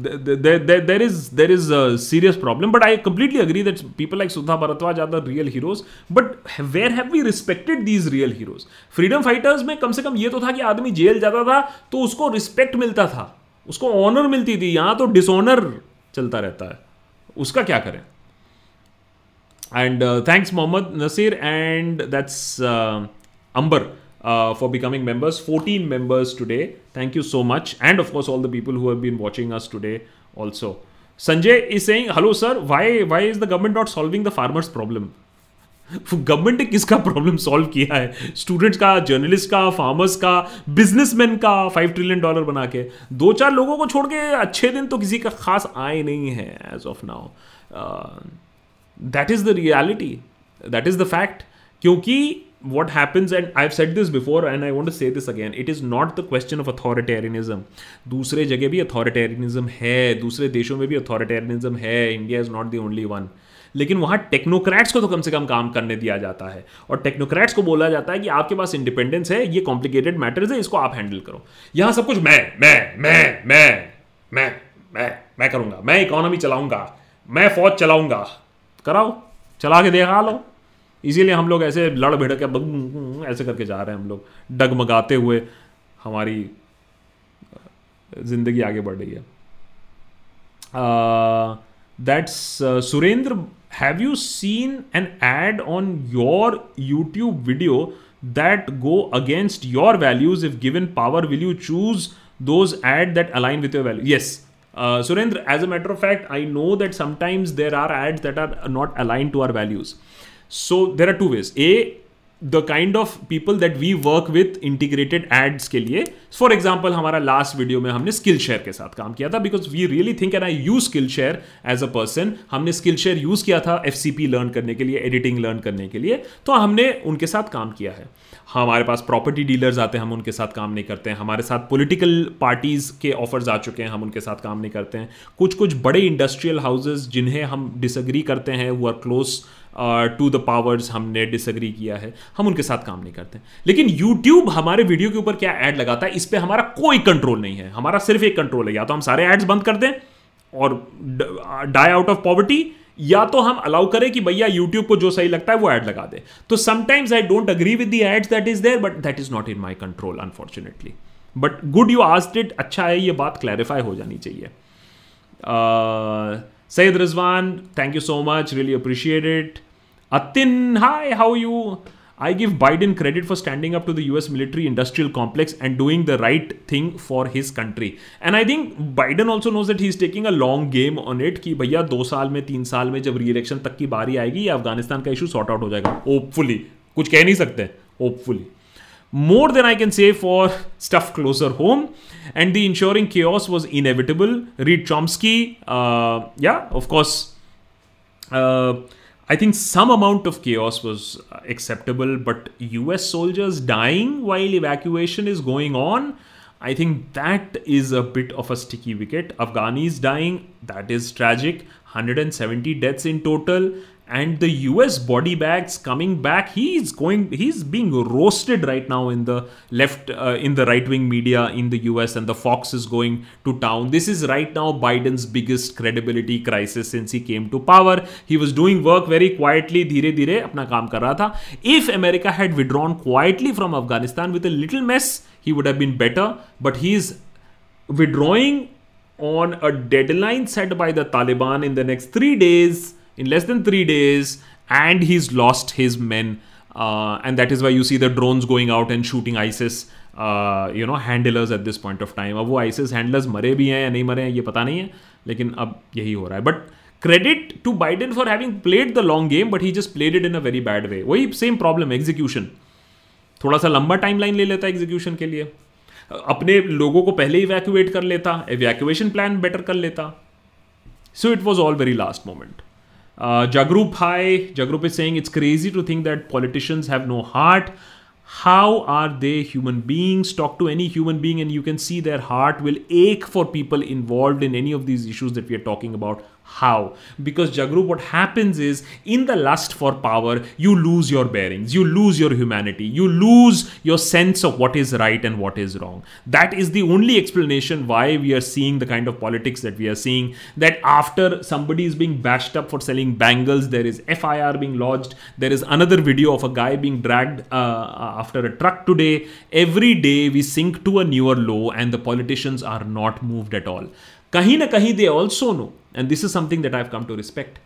Speaker 2: there is there is serious problem but I completely agree that people like Sudha Bharadwaj are the real heroes but where have we respected these real heroes freedom fighters में कम से कम ये तो था कि आदमी जेल जाता था तो उसको रिस्पेक्ट मिलता था उसको ऑनर मिलती थी यहां तो डिसऑनर चलता रहता है उसका क्या करें and thanks Mohammad Nasir and that's Amber for becoming members fourteen members today thank you so much and of course all the people who have been watching us today also Sanjay is saying hello sir why why is the government not solving the farmers problem government ने किसका problem solve किया है students का journalist का farmers का businessman का five trillion dollar बना के दो चार लोगों को छोड़ के अच्छे दिन तो किसी का खास आए नहीं है as of now that is the reality that is the fact क्योंकि what happens and I have set this before and I want say this again it is not the question of authoritarianism दूसरे जगह भी authoritarianism है दूसरे देशों में भी authoritarianism है India is not the only one लेकिन वहां टेक्नोक्रेट्स को तो कम से कम काम करने दिया जाता है और टेक्नोक्रेट्स को बोला जाता है कि आपके पास इंडिपेंडेंस है ये कॉम्प्लिकेटेड मैटर्स है इसको आप हैंडल करो यहां सब कुछ मैं मैं मैं मैं मैं मैं मैं करूंगा मैं इकोनॉमी चलाऊंगा मैं फौज चलाऊंगा कराओ चला के देखा लो इसीलिए हम लोग ऐसे लड़ भिड़ के ऐसे करके जा रहे हैं हम लोग डगमगाते हुए हमारी ज़िंदगी आगे बढ़ रही है that's Surendra have you seen an ad on your YouTube video that go against your values? If given power, will you choose those ad that align with your values? Yes. Uh, Surendra, as a matter of fact, I know that sometimes there are ads that are not aligned to our values. So there are two ways. A, the kind of people that we work with integrated ads के लिए for example हमारा last video में हमने Skillshare के साथ काम किया था because we really think and I use Skillshare as a person हमने स्किल शेयर यूज किया था एफ सी पी लर्न करने के लिए एडिटिंग लर्न करने के लिए तो हमने उनके साथ काम किया है हमारे पास प्रॉपर्टी डीलर्स आते हैं हम उनके साथ काम नहीं करते हैं हमारे साथ पोलिटिकल पार्टीज़ के ऑफर्स आ चुके हैं हम उनके साथ काम नहीं करते हैं कुछ कुछ बड़े इंडस्ट्रियल हाउसेज जिन्हें हम डिसग्री करते हैं वो are close to the powers हमने डिसग्री किया है हम उनके साथ काम नहीं करते लेकिन यूट्यूब हमारे वीडियो के ऊपर क्या ऐड लगाता है इस पर हमारा कोई कंट्रोल नहीं है हमारा सिर्फ एक कंट्रोल है या तो हम सारे एड्स बंद कर दें और डाई आउट ऑफ पॉवर्टी या तो हम अलाउ करें कि भैया यूट्यूब को जो सही लगता है वो ऐड लगा दे तो sometimes I don't agree with the ads that is there but that is not in my control unfortunately but good you asked it अच्छा है ये बात क्लैरिफाई हो जानी चाहिए uh, Sayyid Rizwan, thank you so much. Really appreciate it. Atin, hi, how are you? I give Biden credit for standing up to the US military industrial complex and doing the right thing for his country. And I think Biden also knows that he is taking a long game on it कि भैया दो साल में तीन साल में जब रीइलेक्शन तक की बारी आएगी अफगानिस्तान का इशू सॉर्ट आउट हो जाएगा होपफुली कुछ कह नहीं सकते hopefully more than I can say for stuff closer home. And the ensuring chaos was inevitable. Read Chomsky, uh, yeah, of course, uh, I think some amount of chaos was acceptable, but US soldiers dying while evacuation is going on. I think that is a bit of a sticky wicket. Afghanis dying, that is tragic. 170 deaths in total and the US body bags coming back. He's going. He's being roasted right now in the left, uh, in the right wing media in the US, and the Fox is going to town. This is right now Biden's biggest credibility crisis since he came to power. He was doing work very quietly, धीरे धीरे apna kaam कर रहा If America had withdrawn quietly from Afghanistan with a little mess, he would have been better. But he is withdrawing on a deadline set by the Taliban in the next three days. in less than three days, and he's lost his men. Uh, and that is why you see the drones going out and shooting ISIS, uh, you know, handlers at this point of time. अब वो ISIS handlers मरे भी हैं या नहीं मरे हैं ये पता नहीं है लेकिन अब यही हो रहा है but credit to Biden for having played the long game but he just played it in a very bad way वही सेम प्रॉब्लम एग्जीक्यूशन थोड़ा सा लंबा टाइम लाइन ले लेता है एग्जीक्यूशन के लिए अपने लोगों को पहले इवैक्यूएट कर लेता एवैक्यूएशन प्लान बेटर कर लेता so it was all very last moment Uh, Jagrup hi. Jagrup is saying it's crazy to think that politicians have no heart. How are they human beings? Talk to any human being and you can see their heart will ache for people involved in any of these issues that we are talking about. How? Because Jagrup, what happens is in the lust for power, you lose your bearings, you lose your humanity, you lose your sense of what is right and what is wrong. That is the only explanation why we are seeing the kind of politics that we are seeing. That after somebody is being bashed up for selling bangles, there is FIR being lodged, there is another video of a guy being dragged uh, uh, after a truck today. Every day we sink to a newer low, and the politicians are not moved at all kahin na kahin they also know, and this is something that I've come to respect.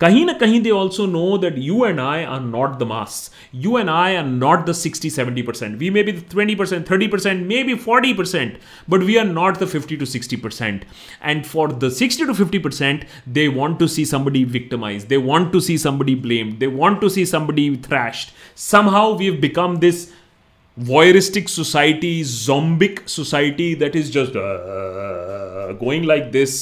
Speaker 2: Kahin na kahin they also know that you and I are not the mass. You and I are not the 60 70%. We may be the 20%, 30%, maybe 40%, but we are not the 50 to 60%. And for the 60 to 50%, they want to see somebody victimized. They want to see somebody blamed. They want to see somebody thrashed. Somehow we've become this voyeuristic society zombic society that is just going like this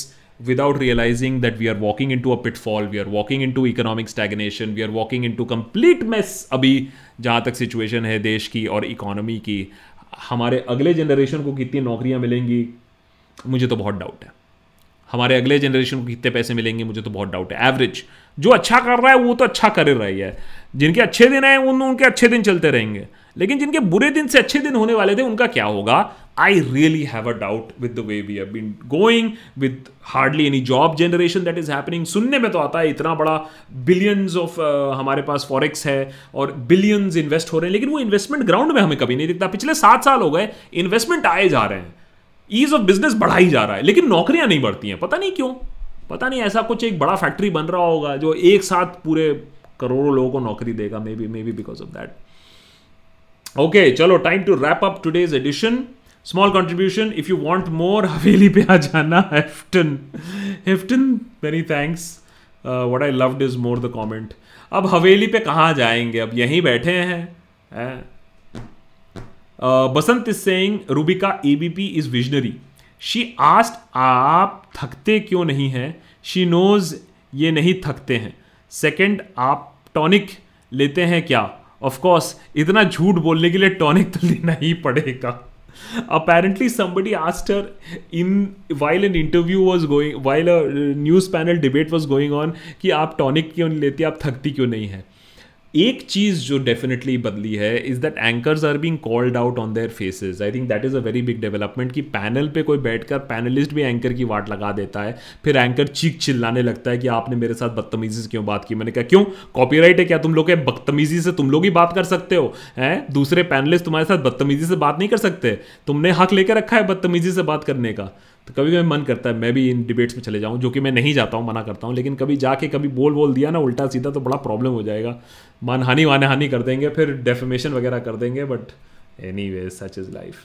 Speaker 2: without realising that we are walking into a pitfall we are walking into economic stagnation we are walking into complete mess अभी जहाँ तक situation है देश की और economy की हमारे अगले जनरेशन को कितनी नौकरियाँ मिलेंगी मुझे तो बहुत डाउट है हमारे अगले जनरेशन को कितने पैसे मिलेंगे मुझे तो बहुत डाउट है एवरेज जो अच्छा कर रहा है वो तो अच्छा कर रही है जिनके अच्छे दिन हैं उन उनके अच्छे दिन चलते रहेंगे लेकिन जिनके बुरे दिन से अच्छे दिन होने वाले थे उनका क्या होगा I really have a doubt with the way we have been going with hardly any job generation that is happening सुनने में तो आता है इतना बड़ा बिलियंस ऑफ uh, हमारे पास फॉरेक्स है और बिलियंस इन्वेस्ट हो रहे हैं लेकिन वो इन्वेस्टमेंट ग्राउंड में हमें कभी नहीं दिखता पिछले सात साल हो गए इन्वेस्टमेंट आए जा रहे हैं ईज ऑफ बिजनेस बढ़ा ही जा रहा है लेकिन नौकरियां नहीं बढ़ती हैं पता नहीं क्यों पता नहीं ऐसा कुछ एक बड़ा फैक्ट्री बन रहा होगा जो एक साथ पूरे करोड़ों लोगों को नौकरी देगा maybe maybe because of that okay चलो time to wrap up today's edition small contribution if you want more हवेली पे आ जाना हेफ्टन हेफ्टन very thanks what I love is more the comment अब हवेली पे कहाँ जाएंगे अब यहीं बैठे हैं uh, Basant is saying Rubika P is visionary she asked आप थकते क्यों नहीं हैं शी नोज ये नहीं थकते हैं सेकेंड आप टॉनिक लेते हैं क्या ऑफकोर्स इतना झूठ बोलने के लिए टॉनिक तो लेना ही पड़ेगा apparently somebody asked her in while an interview was going while a news panel debate was going on कि आप टॉनिक क्यों नहीं लेती आप थकती क्यों नहीं है एक चीज़ जो डेफिनेटली बदली है is that anchors are being called out on their faces I think that is a very big development कि पैनल पे कोई बैठकर पैनलिस्ट भी एंकर की वाट लगा देता है फिर एंकर चीख चिल्लाने लगता है कि आपने मेरे साथ बदतमीजी से क्यों बात की मैंने कहा क्यों कॉपीराइट है क्या तुम लोग बदतमीजी से तुम लोग ही बात कर सकते हो हैं दूसरे पैनलिस्ट तुम्हारे साथ बदतमीजी से बात नहीं कर सकते तुमने हक लेकर रखा है बदतमीजी से बात करने का तो कभी कभी मन करता है मैं भी इन डिबेट्स में चले जाऊँ जो कि मैं नहीं जाता हूँ मना करता हूँ लेकिन कभी जाके कभी बोल बोल दिया ना उल्टा सीधा तो बड़ा प्रॉब्लम हो जाएगा मानहानि वान कर देंगे फिर डेफमेशन वगैरह कर देंगे but anyway such is life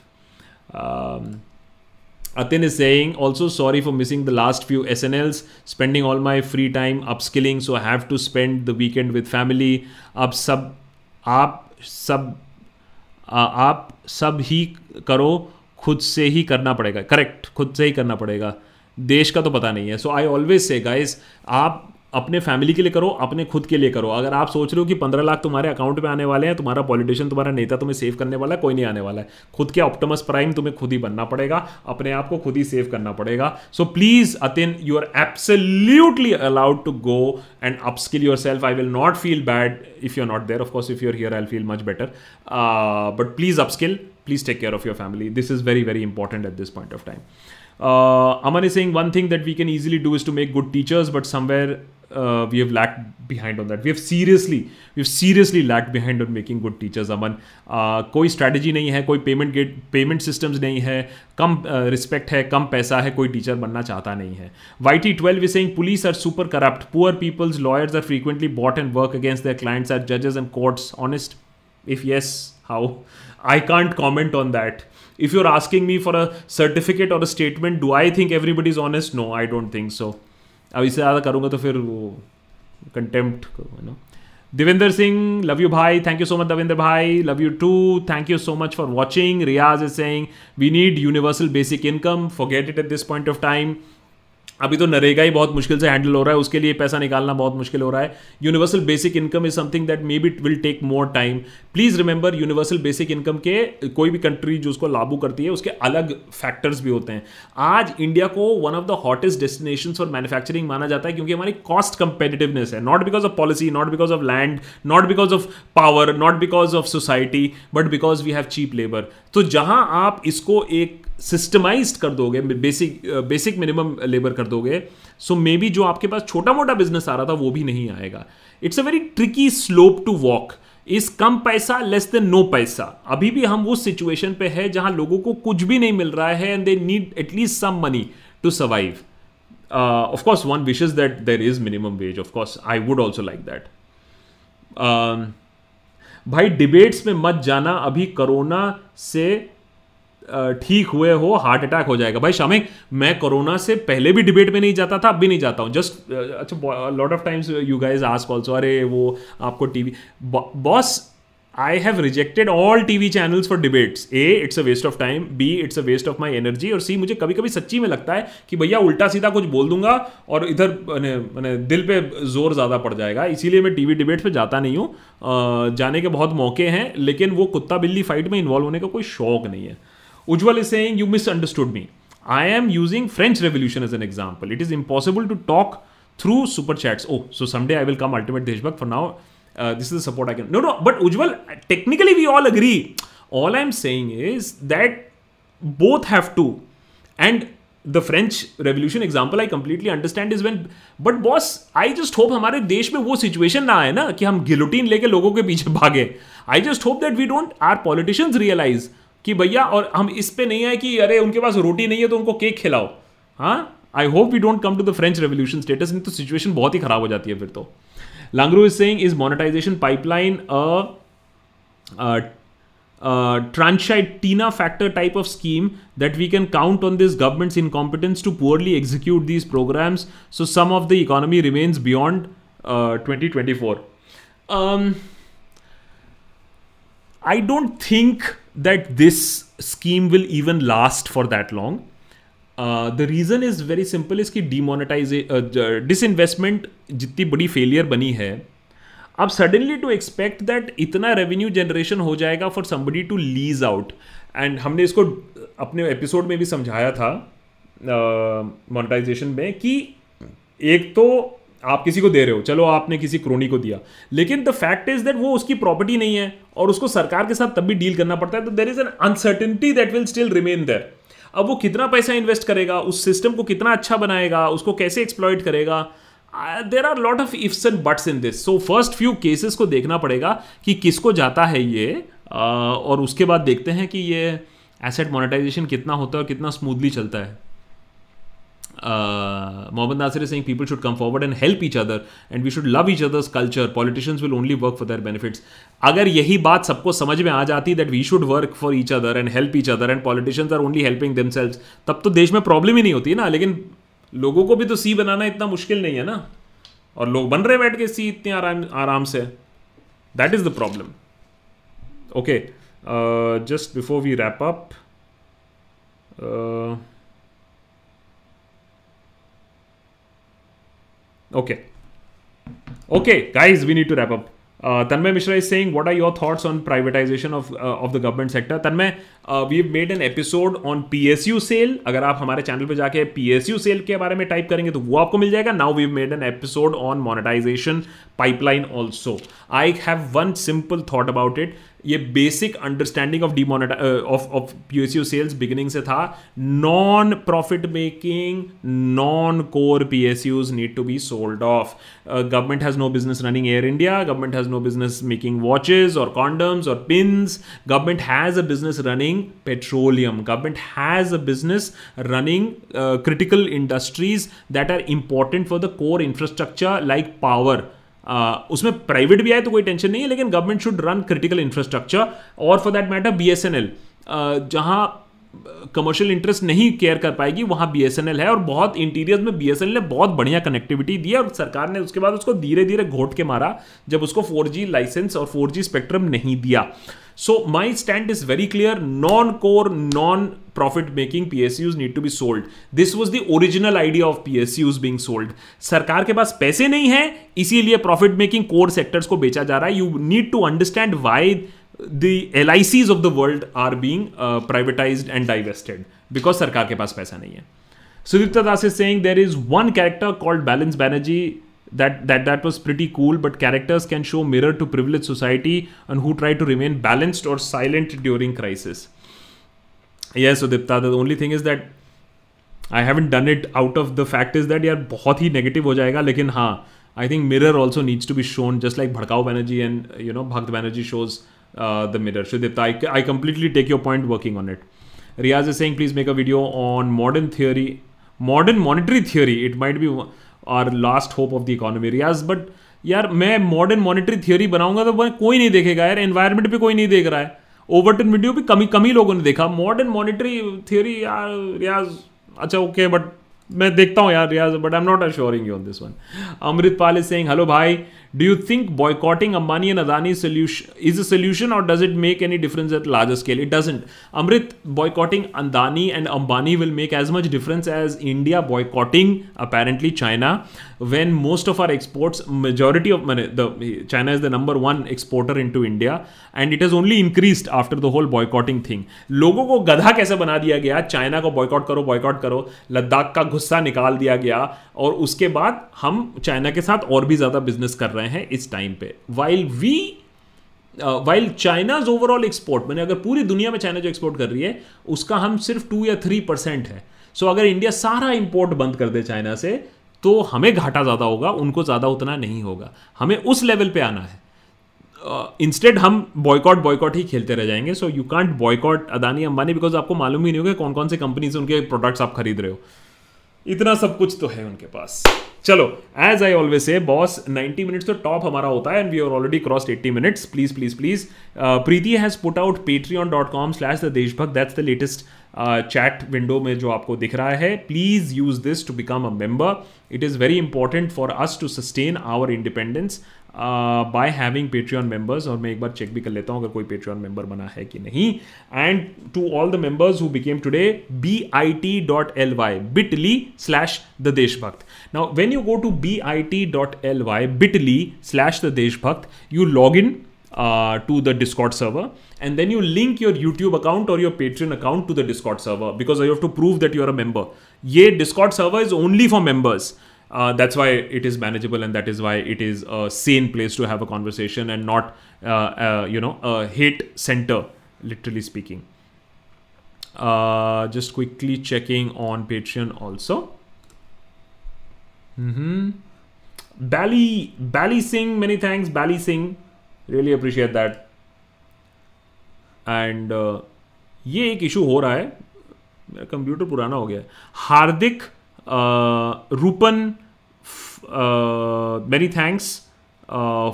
Speaker 2: Atin is Seng also sorry for missing the last few S N Ls spending all my free time upskilling so have to spend the weekend with family अब सब आप सब आप सब ही करो खुद से ही करना पड़ेगा करेक्ट खुद से ही करना पड़ेगा देश का तो पता नहीं है so I always say guys आप अपने फैमिली के लिए करो अपने खुद के लिए करो अगर आप सोच रहे हो कि पंद्रह लाख तुम्हारे अकाउंट में आने वाले हैं तुम्हारा पॉलिटिशियन तुम्हारा नेता तुम्हें सेव करने वाला है कोई नहीं आने वाला है खुद के ऑप्टमस प्राइम तुम्हें खुद ही बनना पड़ेगा अपने आप को खुद ही सेव करना पड़ेगा so please Atin you are absolutely allowed to go and upskill yourself I will not feel bad if you are not there of course if you're here I feel much better but please upskill please take care of your family this is very very important at this point of time uh, Aman is saying one thing that we can easily do is to make good teachers, but somewhere uh, we have lagged behind on that. We have seriously, we have seriously lagged behind on making good teachers. Aman, uh, कोई strategy नहीं है, कोई payment get, payment systems नहीं है, कम uh, respect है, कम पैसा है, कोई teacher बनना चाहता नहीं है. YT12 is saying police are super corrupt. Poor people's lawyers are frequently bought and work against their clients at judges and courts. Honest, if yes, how? Uh, I can't comment on that. If you're asking me for a certificate or a statement, do I think everybody is honest? No, I don't think so. अब इससे say करूँगा तो फिर वो contempt करूँगा ना Singh, love you, bhai. Thank you so much, Devinder bhai. Love you too. Thank you so much for watching. Riaz is saying we need universal basic income. Forget it at this point of time. अभी तो नरेगा ही बहुत मुश्किल से handle हो रहा है उसके लिए पैसा निकालना बहुत मुश्किल हो रहा है universal basic income is something that may be will take more time please remember universal basic income के कोई भी कंट्री जो उसको लागू करती है उसके अलग फैक्टर्स भी होते हैं आज इंडिया को one of the hottest destination for manufacturing माना जाता है क्योंकि हमारी कॉस्ट कंपेटिटिवनेस है not because of policy not because of land not because of power not because of society but because we have cheap labour तो जहां आप इसको एक सिस्टमाइज कर दोगे बेसिक बेसिक मिनिमम लेबर कर दोगे सो मे बी जो आपके पास छोटा मोटा बिजनेस आ रहा था वो भी नहीं आएगा it's a very tricky slope to walk इस कम पैसा लेस देन नो पैसा अभी भी हम उस सिचुएशन पे है जहां लोगों को कुछ भी नहीं मिल रहा है and they need at least some money to survive of course one wishes that there is minimum wage of course I would also like that भाई डिबेट्स में मत जाना अभी कोरोना से ठीक हुए हो हार्ट अटैक हो जाएगा भाई शामिक मैं कोरोना से पहले भी डिबेट में नहीं जाता था अब भी नहीं जाता हूँ जस्ट अच्छा lot of times you guys ask also अरे वो आपको TV boss I have rejected all T V channels for debates A it's a waste of time B it's a waste of my energy और C मुझे कभी कभी सच्ची में लगता है कि भैया उल्टा सीधा कुछ बोल दूंगा और इधर मैंने दिल पर जोर ज़्यादा पड़ जाएगा इसीलिए मैं टी वी डिबेट पर जाता नहीं हूँ जाने के बहुत मौके हैं लेकिन वो कुत्ता बिल्ली फाइट में इन्वॉल्व होने का कोई शौक नहीं है Ujwal is saying, You misunderstood me. I am using French Revolution as an example. It is impossible to talk through super chats. Oh, so someday I will come Ultimate Deshbhakt. For now, uh, this is the support I can. No, no, but Ujwal, technically we all agree. All I'm saying is that both have to. And the French Revolution example I completely understand is when. But boss, I just hope हमारे देश में वो situation ना आए ना कि हम guillotine लेके लोगों के पीछे भागे. I just hope that we don't, our politicians realize कि भैया और हम इस पे नहीं आए कि अरे उनके पास रोटी नहीं है तो उनको केक खिलाओ हाँ I hope we don't come to the French revolution status नहीं तो सिचुएशन बहुत ही खराब हो जाती है फिर तो लांगरू is saying is monetization pipeline ट्रांसाइटीना factor type of scheme that we can count on this government's incompetence to poorly execute these programmes so some of the economy remains beyond twenty twenty four I don't think that this scheme will even last for that long the reason is very simple इसकी disinvestment जितनी बड़ी failure बनी है अब suddenly to expect that इतना revenue generation हो जाएगा for somebody to lease out and हमने इसको अपने एपिसोड में भी समझाया था मोनेटाइजेशन uh, में कि एक तो आप किसी को दे रहे हो चलो आपने किसी क्रोनी को दिया लेकिन द फैक्ट इज दैट वो उसकी प्रॉपर्टी नहीं है और उसको सरकार के साथ तब भी डील करना पड़ता है तो there is an uncertainty that will still remain there अब वो कितना पैसा इन्वेस्ट करेगा उस सिस्टम को कितना अच्छा बनाएगा उसको कैसे एक्सप्लॉयट करेगा there are lot of ifs and buts in this so first few cases को देखना पड़ेगा कि किसको जाता है ये और उसके बाद देखते हैं कि ये एसेट मोनेटाइजेशन कितना होता है और कितना स्मूथली चलता है Mohammad Nasir Singh people should come forward and help each other and we should love each others culture politicians will only work for their benefits अगर यही बात सबको समझ में आ जाती that we should work for each other and help each other and politicians are only helping them तब तो देश में प्रॉब्लम ही नहीं होती ना लेकिन लोगों को भी तो सी बनाना इतना मुश्किल नहीं है ना और लोग बन रहे बैठ के सी इतने आराम आराम से that is the problem okay just before we wrap up okay okay guys we need to wrap up Tanmay Mishra is saying what are your thoughts on privatisation of of the government sector Tanmay we made an episode on PSU sale अगर आप हमारे channel पर जाके PSU sale के बारे में type करेंगे तो वो आपको मिल जाएगा now we made an episode on monetization pipeline also I have one simple thought about it ये basic understanding of डीमोनेटा of of PSU sales beginning से था non profit making non core PSUs need to be sold off government has no business running Air India government has no business making watches और condoms और pins government has a business running petroleum government has a business running critical industries that are important for the core infrastructure like power उसमें private भी आए तो कोई tension नहीं है लेकिन government should run critical infrastructure और for that matter B S N L जहाँ कमर्शियल इंटरेस्ट नहीं केयर कर पाएगी वहाँ बी है और बहुत इंटीरियर में बी ने बहुत बढ़िया कनेक्टिविटी दी है और सरकार ने उसके बाद उसको धीरे धीरे घोट के मारा जब उसको फोर लाइसेंस और फोर स्पेक्ट्रम नहीं दिया so my stand is very clear non core non use need to be sold this was This original idea of P S use being sold सरकार के पास पैसे नहीं है इसीलिए प्रॉफिट मेकिंग कोर सेक्टर्स को बेचा जा रहा है you need to understand why the LICs of the world are being uh, privatized and divested because सरकार के पास पैसा नहीं है Sudipta Das is saying there is one character called Balance Banerjee that that that was pretty cool but characters can show mirror to privileged society and who try to remain balanced or silent during crisis yes Sudipta the only thing is that haven't done it out of the fact is that यार बहुत ही negative हो जाएगा लेकिन हाँ I think mirror also needs to be shown just like Bhadkao Banerjee and you know Bhakt Banerjee shows uh, the mirror. Shudipta, I, I completely take your point working on it. Riaz is saying, please make a video on modern theory, modern monetary theory. It might be our last hope of the economy. Riaz, but यार मैं modern monetary theory बनाऊंगा तो मैं कोई नहीं देखेगा यार environment पे कोई नहीं देख रहा है ओवरटन वीडियो पे कमी कमी लोगों ने देखा मॉडर्न मॉनिटरी थियोरी यार रियाज अच्छा ओके बट मैं देखता हूँ यार रियाज but I am not assuring you on this one Amritpal is saying hello भाई Do you think boycotting Ambani and Adani solution is a solution or does it make any difference at larger scale? It doesn't. Amrit, boycotting Adani and Ambani will make as much difference as India boycotting apparently China when most of our exports, majority of the China is the number one exporter into India and it has only increased after the whole boycotting thing. लोगों को गधा कैसे बना दिया गया China को boycott करो boycott करो लद्दाख का गुस्सा निकाल दिया गया और उसके बाद हम चाइना के साथ और भी ज़्यादा बिजनेस कर रहे रहे हैं इस टाइम पे while we while China's overall export मैंने अगर पूरी दुनिया में चाइना जो एक्सपोर्ट कर रही है उसका हम सिर्फ टू या थ्री परसेंट है सो so, अगर इंडिया सारा इंपोर्ट बंद कर दे चाइना से तो हमें घाटा ज़्यादा होगा उनको ज़्यादा उतना नहीं होगा हमें उस लेवल पे आना है इंस्टेड uh, हम बॉयकॉट बॉयकॉट ही खेलते रह जाएंगे so you can't boycott Adani Ambani because आपको मालूम ही नहीं होगा कौन कौन से कंपनीज उनके प्रोडक्ट्स आप खरीद रहे हो इतना सब कुछ तो है उनके पास चलो as I always say boss 90 minutes तो टॉप हमारा होता है and we are already cross 80 minutes please please please Preeti has put out Patreon dot com slash the Deshbhakt that's the latest chat window में जो आपको दिख रहा है please use this to become a member it is very important for us to sustain our independence by having Patreon members और मैं एक बार चेक भी कर लेता हूँ अगर कोई पेट्री ऑन मेंबर बना है कि नहीं and to all the members who became today B I T dot L Y bitly slash the Deshbhakt Now, when you go to bit.ly, bit.ly slash the Deshbhakt, you log in uh, to the Discord server and then you link your YouTube account or your Patreon account to the Discord server because you have to prove that you're a member. Yay, Discord server is only for members. Uh, that's why it is manageable and that is why it is a sane place to have a conversation and not uh, uh, you know a hate center literally speaking uh, just quickly checking on patreon also Mm-hmm. Bally Bally Singh, many thanks, Bally Singh. Really appreciate that. And uh, ये एक issue हो रहा है मेरा computer पुराना हो गया है Hardik uh, Rupan many thanks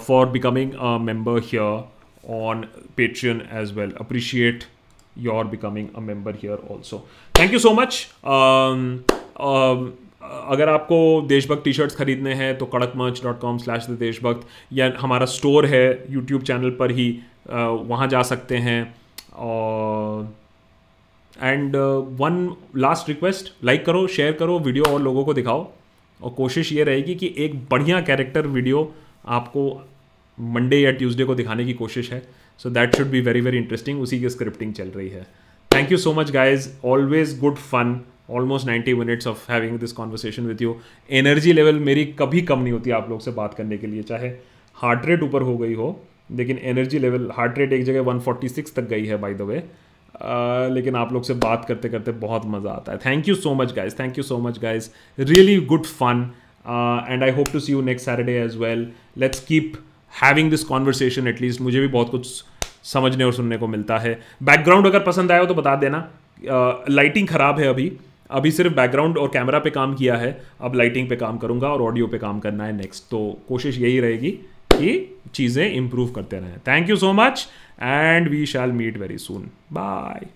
Speaker 2: for becoming a member here on Patreon as well appreciate your becoming a member here also thank you so much अगर आपको देशभक्त टी शर्ट्स खरीदने हैं तो Kadak Manch dot com slash the Deshbhakt या हमारा स्टोर है यूट्यूब चैनल पर ही वहाँ जा सकते हैं और and one last request like करो शेयर करो वीडियो और लोगों को दिखाओ और कोशिश ये रहेगी कि एक बढ़िया कैरेक्टर वीडियो आपको मंडे या ट्यूसडे को दिखाने की कोशिश है so that should be very very interesting उसी की स्क्रिप्टिंग चल रही है thank you so much guys always good fun almost ninety minutes of having this conversation with you energy level मेरी कभी कम नहीं होती आप लोग से बात करने के लिए चाहे हार्ट रेट ऊपर हो गई हो लेकिन एनर्जी लेवल हार्ट रेट एक जगह 146 तक गई है बाय द वे लेकिन आप लोग से बात करते करते बहुत मज़ा आता है thank you so much guys thank you so much guys really good fun and I hope to see you next Saturday as well let's keep having this conversation at least मुझे भी बहुत कुछ समझने और सुनने को मिलता है बैकग्राउंड अगर पसंद आया हो तो बता देना लाइटिंग uh, ख़राब है अभी अभी सिर्फ बैकग्राउंड और कैमरा पे काम किया है अब लाइटिंग पे काम करूंगा और ऑडियो पे काम करना है नेक्स्ट तो कोशिश यही रहेगी कि चीज़ें इम्प्रूव करते रहें thank you so much and we shall meet very soon bye